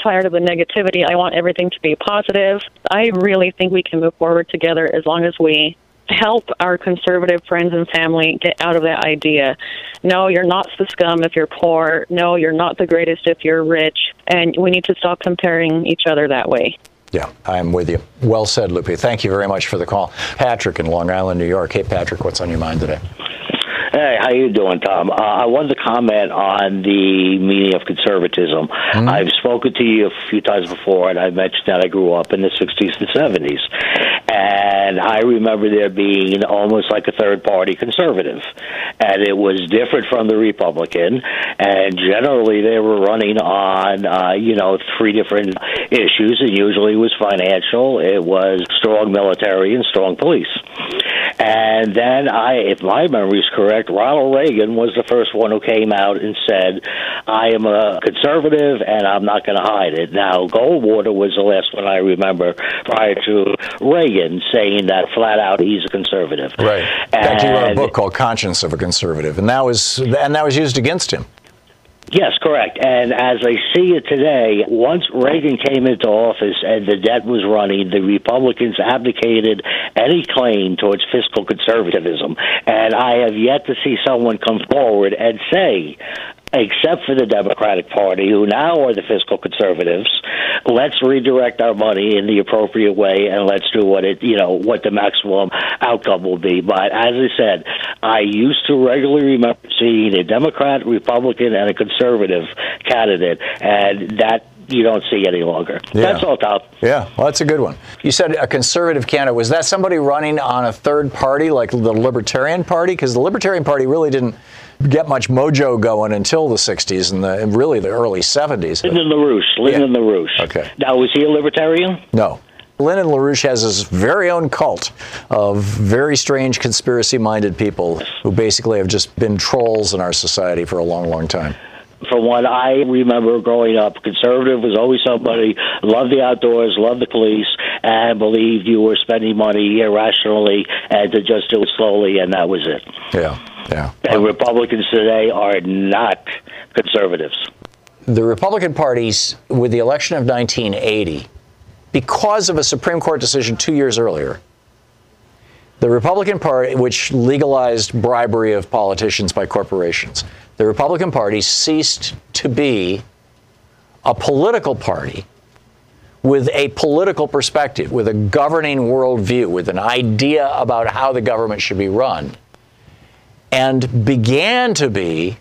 tired of the negativity. I want everything to be positive. I really think we can move forward together as long as we help our conservative friends and family get out of that idea. No, you're not the scum if you're poor. No, you're not the greatest if you're rich. And we need to stop comparing each other that way. Yeah, I'm with you. Well said, Lupe. Thank you very much for the call. Patrick in Long Island, New York. Hey, Patrick, what's on your mind today? Hey, how you doing, Thom? Uh, I wanted to comment on the meaning of conservatism. Mm-hmm. I've spoken to you a few times before, and I mentioned that I grew up in the 60s and 70s. And I remember there being almost like a third party conservative. And it was different from the Republican. And generally, they were running on, uh, you know, three different issues. and usually it was financial, it was strong military, and strong police. And then I, if my memory is correct, Ronald Reagan was the first one who came out and said, I am a conservative and I'm not going to hide it. Now, Goldwater was the last one I remember prior to Reagan saying that flat out he's a conservative. Right. And, he wrote a book called Conscience of a Conservative, and that was and that was used against him. Yes, correct. And as I see it today, once Reagan came into office and the debt was running, the Republicans abdicated any claim towards fiscal conservatism. And I have yet to see someone come forward and say except for the Democratic Party, who now are the fiscal conservatives. Let's redirect our money in the appropriate way, and let's do what it, you know, what the maximum outcome will be. But as I said, I used to regularly remember seeing a Democrat, Republican, and a conservative candidate, and that you don't see any longer. Yeah. That's all, top. Yeah, well, that's a good one. You said a conservative candidate. Was that somebody running on a third party, like the Libertarian Party? Because the Libertarian Party really didn't get much mojo going until the 60s and, the, and really the early 70s. Lyndon LaRouche. Lyndon yeah. LaRouche. Okay. Now, was he a libertarian? No. Lyndon LaRouche has his very own cult of very strange conspiracy minded people who basically have just been trolls in our society for a long, long time from what I remember growing up, conservative was always somebody loved the outdoors, loved the police, and believed you were spending money irrationally and to just do it slowly, and that was it. Yeah. Yeah. And Republicans today are not conservatives. The Republican parties, with the election of 1980, because of a Supreme Court decision two years earlier, the Republican Party, which legalized bribery of politicians by corporations, the Republican Party ceased to be a political party with a political perspective, with a governing worldview, with an idea about how the government should be run, and began to be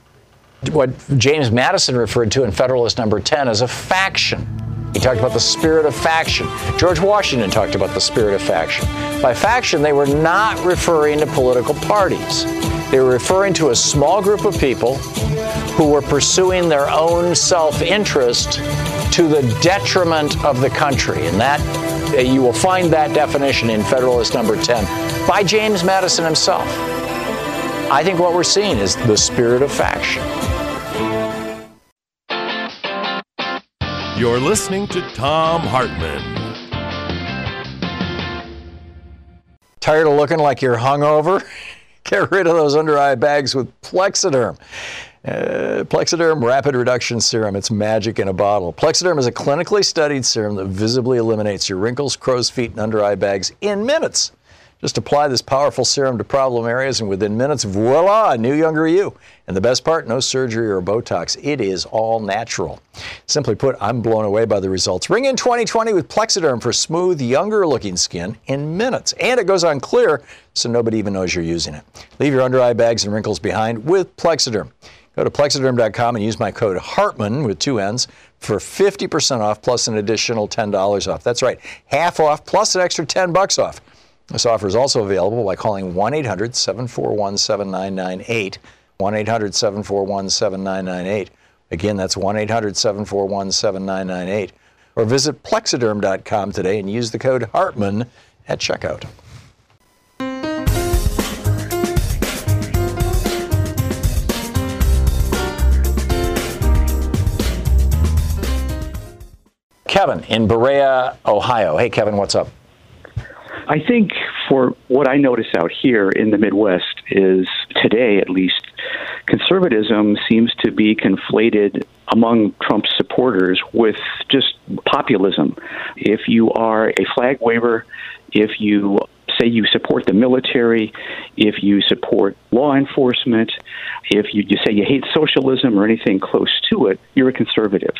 what James Madison referred to in Federalist Number 10 as a faction. He talked about the spirit of faction. George Washington talked about the spirit of faction. By faction, they were not referring to political parties. They were referring to a small group of people who were pursuing their own self interest to the detriment of the country. And that, you will find that definition in Federalist Number 10 by James Madison himself. I think what we're seeing is the spirit of faction. You're listening to Thom Hartmann. Tired of looking like you're hungover? (laughs) Get rid of those under eye bags with Plexiderm. Uh, Plexiderm Rapid Reduction Serum. It's magic in a bottle. Plexiderm is a clinically studied serum that visibly eliminates your wrinkles, crow's feet, and under eye bags in minutes. Just apply this powerful serum to problem areas, and within minutes, voila, a new younger you. And the best part no surgery or Botox. It is all natural. Simply put, I'm blown away by the results. Ring in 2020 with Plexiderm for smooth, younger looking skin in minutes. And it goes on clear, so nobody even knows you're using it. Leave your under eye bags and wrinkles behind with Plexiderm. Go to plexiderm.com and use my code Hartmann with two N's for 50% off plus an additional $10 off. That's right, half off plus an extra 10 bucks off. This offer is also available by calling 1 800 741 7998. 1 800 741 7998. Again, that's 1 800 741 7998. Or visit plexiderm.com today and use the code Hartmann at checkout. Kevin in Berea, Ohio. Hey, Kevin, what's up? I think for what I notice out here in the Midwest is today, at least, conservatism seems to be conflated among Trump's supporters with just populism. If you are a flag waver, if you say you support the military, if you support law enforcement, if you, you say you hate socialism or anything close to it, you're a conservative.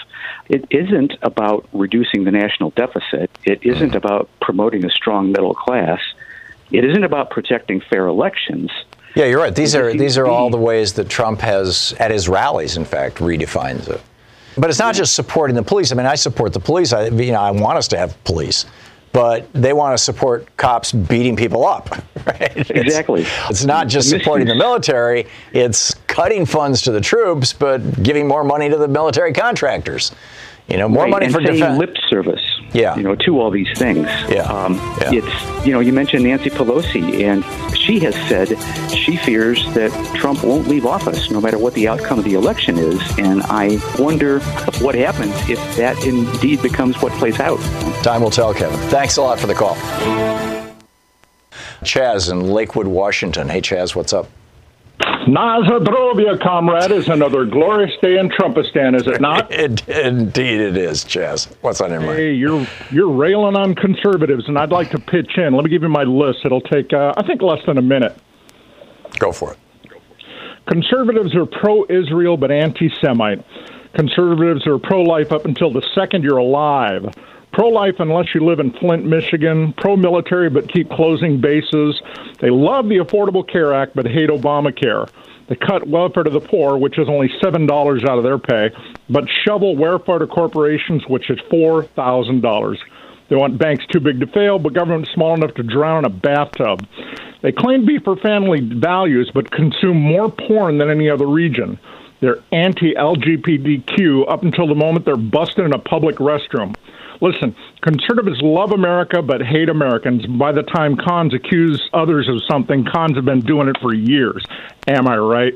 It isn't about reducing the national deficit. It isn't mm-hmm. about promoting a strong middle class. It isn't about protecting fair elections. Yeah, you're right. These are these are all the ways that Trump has at his rallies, in fact, redefines it. But it's not just supporting the police. I mean, I support the police. I you know I want us to have police, but they want to support cops beating people up. (laughs) Right? Exactly. It's, it's not just supporting the military. It's cutting funds to the troops, but giving more money to the military contractors. You know, more Right, money and for defense. lip service. Yeah. You know, to all these things. Yeah. Um, Yeah. It's you know, you mentioned Nancy Pelosi, and she has said she fears that Trump won't leave office no matter what the outcome of the election is. And I wonder what happens if that indeed becomes what plays out. Time will tell, Kevin. Thanks a lot for the call. Chaz in Lakewood, Washington. Hey, Chaz, what's up? Nazadrovia, comrade, is another glorious day in Trumpistan, is it not? (laughs) Indeed, it is, Chaz. What's on your mind? Hey, you're you're railing on conservatives, and I'd like to pitch in. Let me give you my list. It'll take, uh, I think, less than a minute. Go for it. Conservatives are pro-Israel but anti-Semite. Conservatives are pro-life up until the second you're alive. Pro-life unless you live in Flint, Michigan. Pro-military but keep closing bases. They love the Affordable Care Act but hate Obamacare. They cut welfare to the poor, which is only seven dollars out of their pay, but shovel welfare to corporations, which is four thousand dollars. They want banks too big to fail, but government small enough to drown in a bathtub. They claim to be for family values, but consume more porn than any other region. They're anti LGBTQ up until the moment they're busted in a public restroom. Listen, conservatives love America but hate Americans. By the time cons accuse others of something, cons have been doing it for years. Am I right?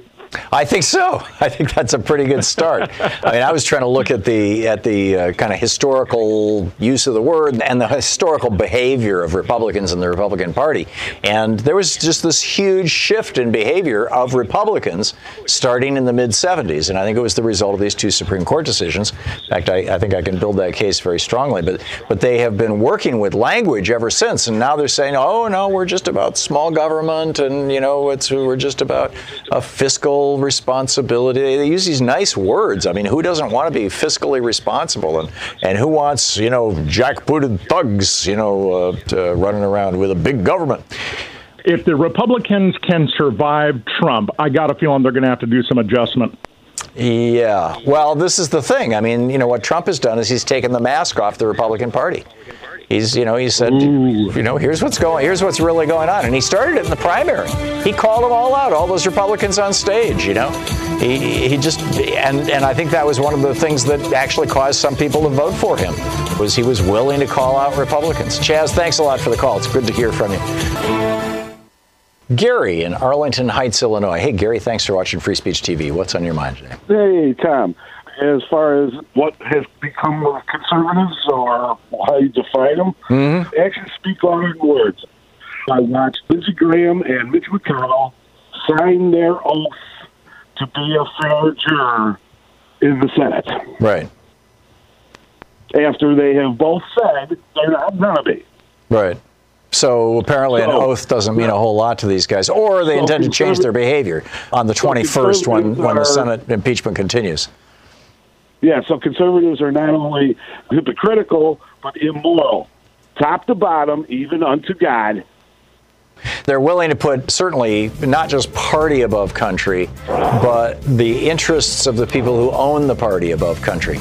I think so. (laughs) I think that's a pretty good start. I mean, I was trying to look at the at the uh, kind of historical use of the word and the historical behavior of Republicans in the Republican Party, and there was just this huge shift in behavior of Republicans starting in the mid 70s, and I think it was the result of these two Supreme Court decisions. In fact, I, I think I can build that case very strongly. But but they have been working with language ever since, and now they're saying, oh no, we're just about small government, and you know, it's we're just about a fiscal responsibility. They use these nice words. I mean, who doesn't want to be fiscally responsible, and and who wants you know jackbooted thugs, you know, uh, running around with a big government? If the Republicans can survive Trump, I got a feeling they're going to have to do some adjustment. Yeah. Well, this is the thing. I mean, you know, what Trump has done is he's taken the mask off the Republican Party. He's, you know, he said, Ooh. you know, here's what's going, here's what's really going on, and he started it in the primary. He called them all out, all those Republicans on stage. You know, he he just, and and I think that was one of the things that actually caused some people to vote for him, was he was willing to call out Republicans. Chaz, thanks a lot for the call. It's good to hear from you. Gary in Arlington Heights, Illinois. Hey, Gary, thanks for watching Free Speech TV. What's on your mind today? Hey, Thom. As far as what has become of conservatives or how you define them, mm-hmm. actions speak louder than words. I watched Lindsey Graham and Mitch McConnell sign their oath to be a fair juror in the Senate. Right. After they have both said they're not going to be. Right. So apparently, so, an oath doesn't mean a whole lot to these guys, or they so intend to change their behavior on the 21st when, when the Senate impeachment continues. Yeah, so conservatives are not only hypocritical, but immoral, top to bottom, even unto God. They're willing to put certainly not just party above country, but the interests of the people who own the party above country.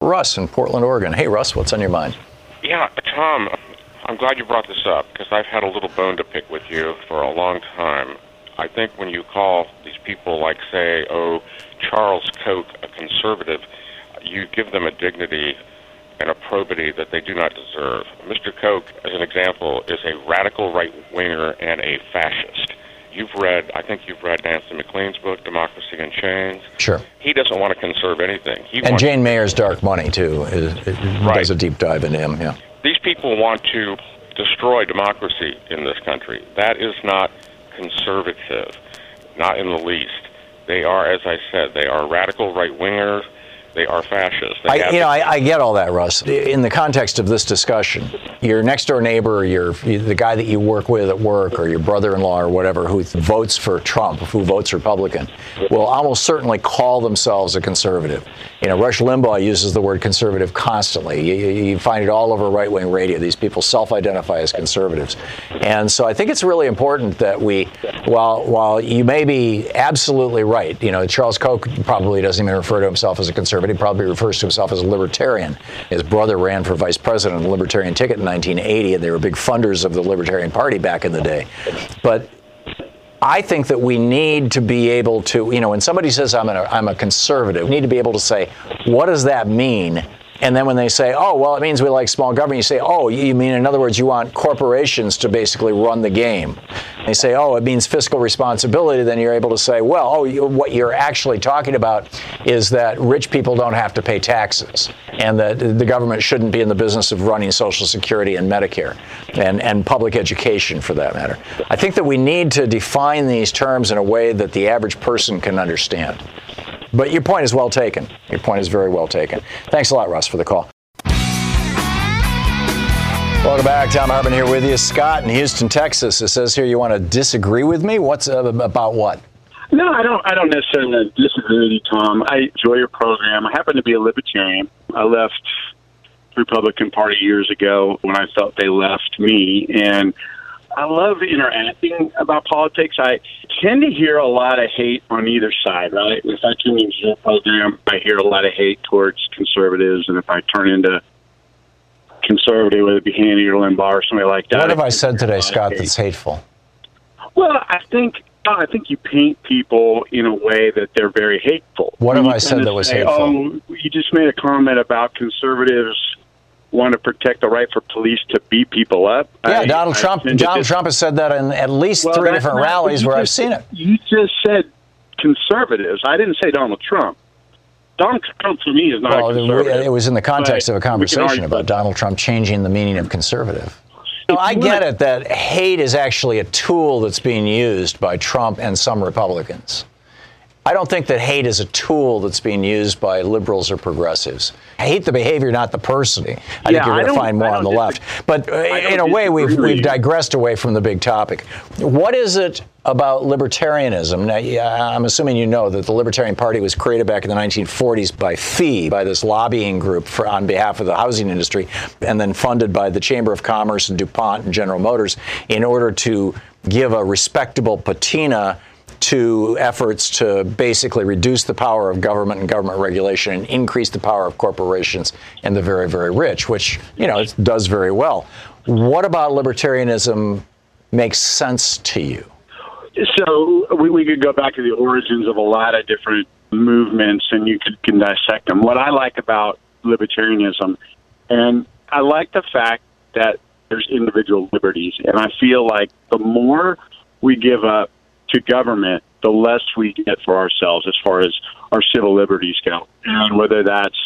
Russ in Portland, Oregon. Hey, Russ, what's on your mind? Yeah, Thom, I'm glad you brought this up because I've had a little bone to pick with you for a long time. I think when you call these people, like, say, oh, Charles Koch, a conservative, you give them a dignity and a probity that they do not deserve. Mr. Koch, as an example, is a radical right winger and a fascist. You've read, I think you've read Nancy MacLean's book, Democracy in Chains. Sure. He doesn't want to conserve anything. He and Jane Mayer's Dark Money, too, is, right. does a deep dive into him, yeah. These people want to destroy democracy in this country. That is not conservative, not in the least. They are, as I said, they are radical right wingers they are fascist. They I, you know, I, I, get all that, Russ. In the context of this discussion, your next door neighbor, your the guy that you work with at work, or your brother-in-law, or whatever, who votes for Trump, who votes Republican, will almost certainly call themselves a conservative. You know, Rush Limbaugh uses the word conservative constantly. You, you find it all over right-wing radio. These people self-identify as conservatives, and so I think it's really important that we, while while you may be absolutely right, you know, Charles Koch probably doesn't even refer to himself as a conservative he probably refers to himself as a libertarian. His brother ran for vice president on the Libertarian ticket in 1980, and they were big funders of the Libertarian Party back in the day. But I think that we need to be able to, you know, when somebody says I'm a, I'm a conservative, we need to be able to say, what does that mean? And then when they say, oh, well, it means we like small government, you say, oh, you mean, in other words, you want corporations to basically run the game. They say, oh, it means fiscal responsibility. Then you're able to say, well, oh, you, what you're actually talking about is that rich people don't have to pay taxes and that the government shouldn't be in the business of running Social Security and Medicare and, and public education for that matter. I think that we need to define these terms in a way that the average person can understand. But your point is well taken. Your point is very well taken. Thanks a lot, Russ, for the call. Welcome back. Thom Hartmann here with you. Scott in Houston, Texas. It says here you want to disagree with me. What's uh, about what? No, I don't. I don't necessarily disagree with you, Thom. I enjoy your program. I happen to be a libertarian. I left the Republican Party years ago when I felt they left me, and I love interacting about politics. I tend to hear a lot of hate on either side, right? If I tune into your program, I hear a lot of hate towards conservatives, and if I turn into conservative, whether it be Hannity or Limbaugh or somebody like that. What have I said today, Scott, that's hateful? Well, I think oh, I think you paint people in a way that they're very hateful. What have I said that was say, hateful? Oh, you just made a comment about conservatives want to protect the right for police to beat people up. Yeah, I- Donald I Trump. Donald dis- Trump has said that in at least Well, three different rallies where I've seen it. You just said conservatives. I didn't say Donald Trump. Donald Trump for me is not Well, a it- conservative. it was in the context of a conversation about Donald Trump changing the meaning of conservative. No, I get it that hate is actually a tool that's being used by Trump and some Republicans. I don't think that hate is a tool that's being used by liberals or progressives. I hate the behavior, not the person. I Yeah, think you're going to find more on the left. But uh, in a way, we've, we've digressed away from the big topic. What is it about libertarianism? Now, I'm assuming you know that the Libertarian Party was created back in the 1940s by FEE, by this lobbying group for, on behalf of the housing industry, and then funded by the Chamber of Commerce and DuPont and General Motors in order to give a respectable patina to efforts to basically reduce the power of government and government regulation and increase the power of corporations and the very, very rich, which, you know, it does very well. What about libertarianism makes sense to you? So we, we could go back to the origins of a lot of different movements, and you could can dissect them. What I like about libertarianism, and I like the fact that there's individual liberties, and I feel like the more we give up to government, the less we get for ourselves as far as our civil liberties go, and whether that's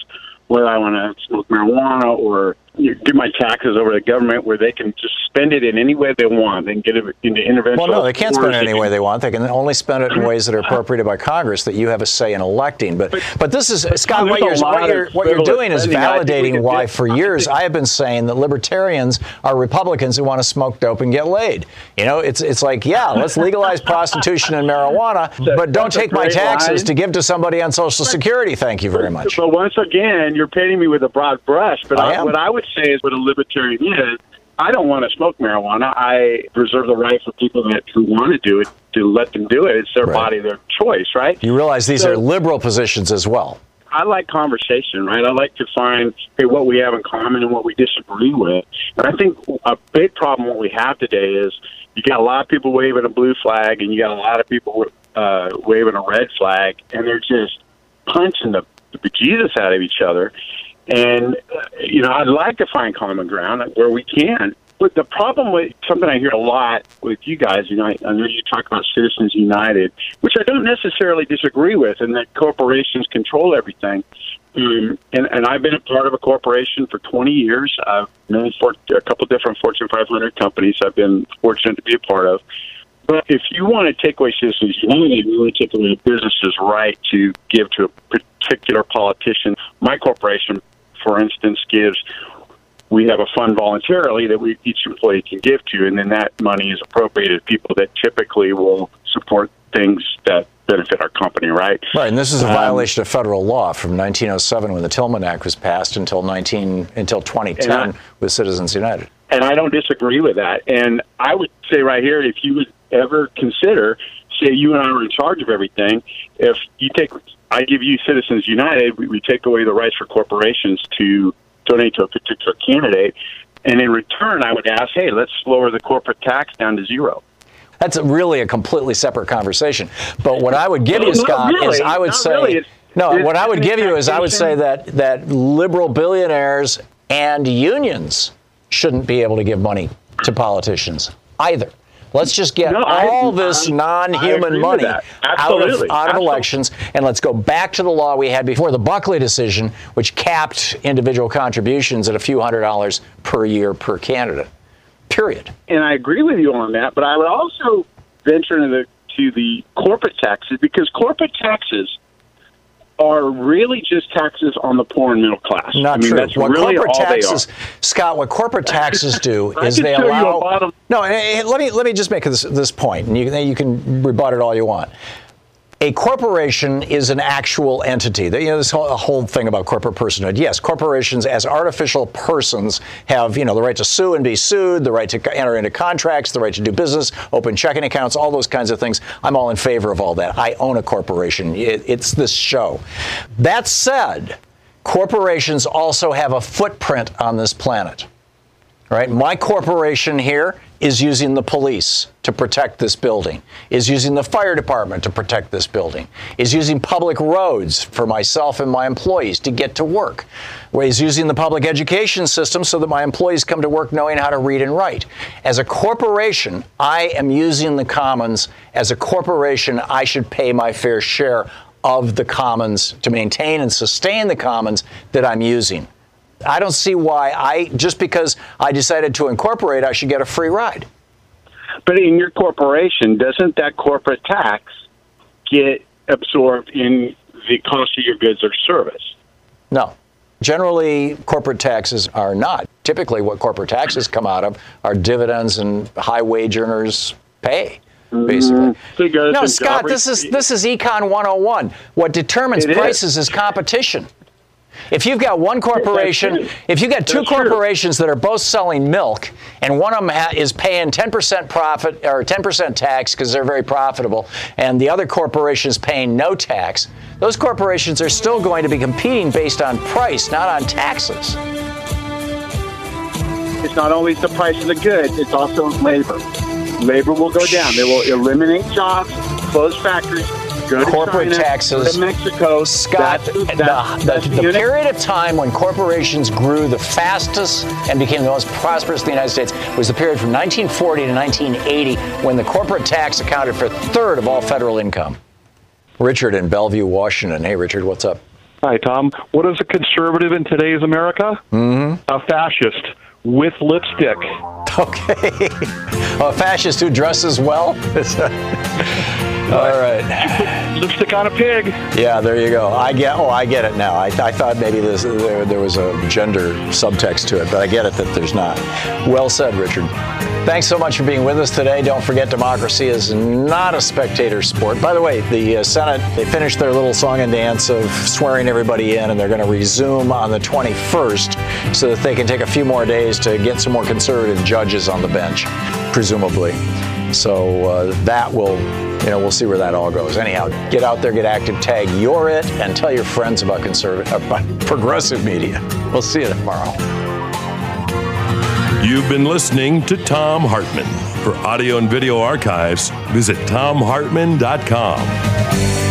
whether I want to smoke marijuana or you do my taxes over the government where they can just spend it in any way they want and get it into intervention. Well, no, they can't spend it any way they want. They can only spend it in ways that are appropriated by Congress that you have a say in electing. But but this is Scott. What you're, what you're what you're doing is spending. I think we validating why, for years, I have been saying that libertarians are Republicans who want to smoke dope and get laid. You know, it's it's like yeah, let's legalize (laughs) prostitution and marijuana, but don't take my taxes line. to give to somebody on Social Security. Thank you very much. But once again, you're painting me with a broad brush. But I I am. what I would say is what a libertarian is. I don't want to smoke marijuana. I reserve the right for people that who want to do it to let them do it. It's their Right. body, their choice, right? You realize these So- are liberal positions as well. I like conversation, right? I like to find hey, what we have in common and what we disagree with. And I think a big problem what we have today is you got a lot of people waving a blue flag and you got a lot of people uh, waving a red flag, and they're just punching the, the bejesus out of each other. And you know, I'd like to find common ground where we can. But the problem with something I hear a lot with you guys, you know, I, I know you talk about Citizens United, which I don't necessarily disagree with, and that corporations control everything. Um, and, and I've been a part of a corporation for 20 years. I've known for a couple different Fortune 500 companies I've been fortunate to be a part of. But if you want to take away Citizens you want to take away a business's right to give to a particular politician. My corporation, for instance, gives we have a fund voluntarily that we each employee can give to, and then that money is appropriated to people that typically will support things that benefit our company, right? Right, and this is a Um, violation of federal law from 1907 when the Tillman Act was passed until 19 until 2010 I- with Citizens United. and I don't disagree with that. And I would say right here, if you would ever consider, say you and I were in charge of everything, if you take, I give you Citizens United, we, we take away the rights for corporations to donate to a particular candidate, and in return, I would ask, hey, let's lower the corporate tax down to zero. That's a, really a completely separate conversation. But what I would give No, you, Scott, really. is I would Not say really. No. it's- What I would give you is I would say that that liberal billionaires and unions shouldn't be able to give money to politicians either. Let's just get No, I- all this I- I non-human money out of, out of Absolutely. elections, and let's go back to the law we had before the Buckley decision, which capped individual contributions at a few hundred dollars per year per candidate. Period. and I agree with you on that. But I would also venture into the to the corporate taxes because corporate taxes are really just taxes on the poor and middle class. Not I mean, true. That's what really corporate all taxes, Scott, what corporate taxes do (laughs) is they show you a allow. lot of- no, eh, eh, let me let me just make this this point, and you you can rebut it all you want. A corporation is an actual entity. You know this whole, whole thing about corporate personhood. Yes, corporations as artificial persons have you know the right to sue and be sued, the right to enter into contracts, the right to do business, open checking accounts, all those kinds of things. I'm all in favor of all that. I own a corporation. It, it's this show. That said, corporations also have a footprint on this planet. Right? My corporation here is using the police to protect this building, is using the fire department to protect this building, is using public roads for myself and my employees to get to work, is using the public education system so that my employees come to work knowing how to read and write. As a corporation, I am using the commons. As a corporation, I should pay my fair share of the commons to maintain and sustain the commons that I'm using. I don't see why I just because I decided to incorporate, I should get a free ride. But in your corporation, doesn't that corporate tax get absorbed in the cost of your goods or service? No. Generally, corporate taxes are not. Typically, what corporate taxes come out of are dividends and high wage earners pay. Basically, mm-hmm. no, Scott. This is this is econ 101. What determines prices is competition. If you've got one corporation, if you've got two That's true. corporations that are both selling milk, and one of them is paying 10% profit or 10% tax because they're very profitable, and the other corporation is paying no tax, those corporations are still going to be competing based on price, not on taxes. It's not only the price of the goods, it's also labor. Labor will go down. They will eliminate jobs, close factories, go to corporate China, taxes. go to Mexico. Scott, That's- the, that's- the, that's the unit- period of time when corporations grew the fastest and became the most prosperous in the United States was the period from 1940 to 1980 when the corporate tax accounted for a third of all federal income. Richard in Bellevue, Washington. Hey, Richard, what's up? Hi, Thom. What is a conservative in today's America? Mm-hmm. A fascist with lipstick. (laughs) Okay. a fascist who dresses well? (laughs) (laughs) All right. Lipstick on a pig. Yeah, there you go. I get. Oh, I get it now. I, I thought maybe this, there, there was a gender subtext to it, but I get it that there's not. Well said, Richard. Thanks so much for being with us today. Don't forget, democracy is not a spectator sport. By the way, the uh, Senate they finished their little song and dance of swearing everybody in, and they're going to resume on the 21st, so that they can take a few more days to get some more conservative judges on the bench, presumably. So uh, that will, you know, we'll see where that all goes. Anyhow, get out there, get active, tag you're it, and tell your friends about conservative, about (laughs) progressive media. We'll see you tomorrow. You've been listening to Thom Hartmann. For audio and video archives, visit thomhartmann.com.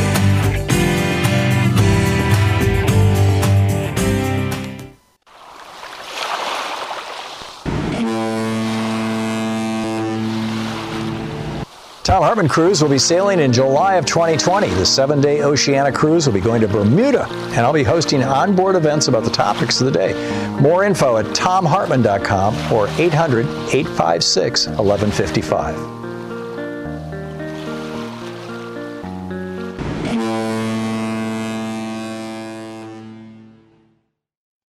Thom Hartmann Cruise will be sailing in July of 2020. The seven day Oceania cruise will be going to Bermuda, and I'll be hosting onboard events about the topics of the day. More info at thomhartmann.com or 800 856 1155.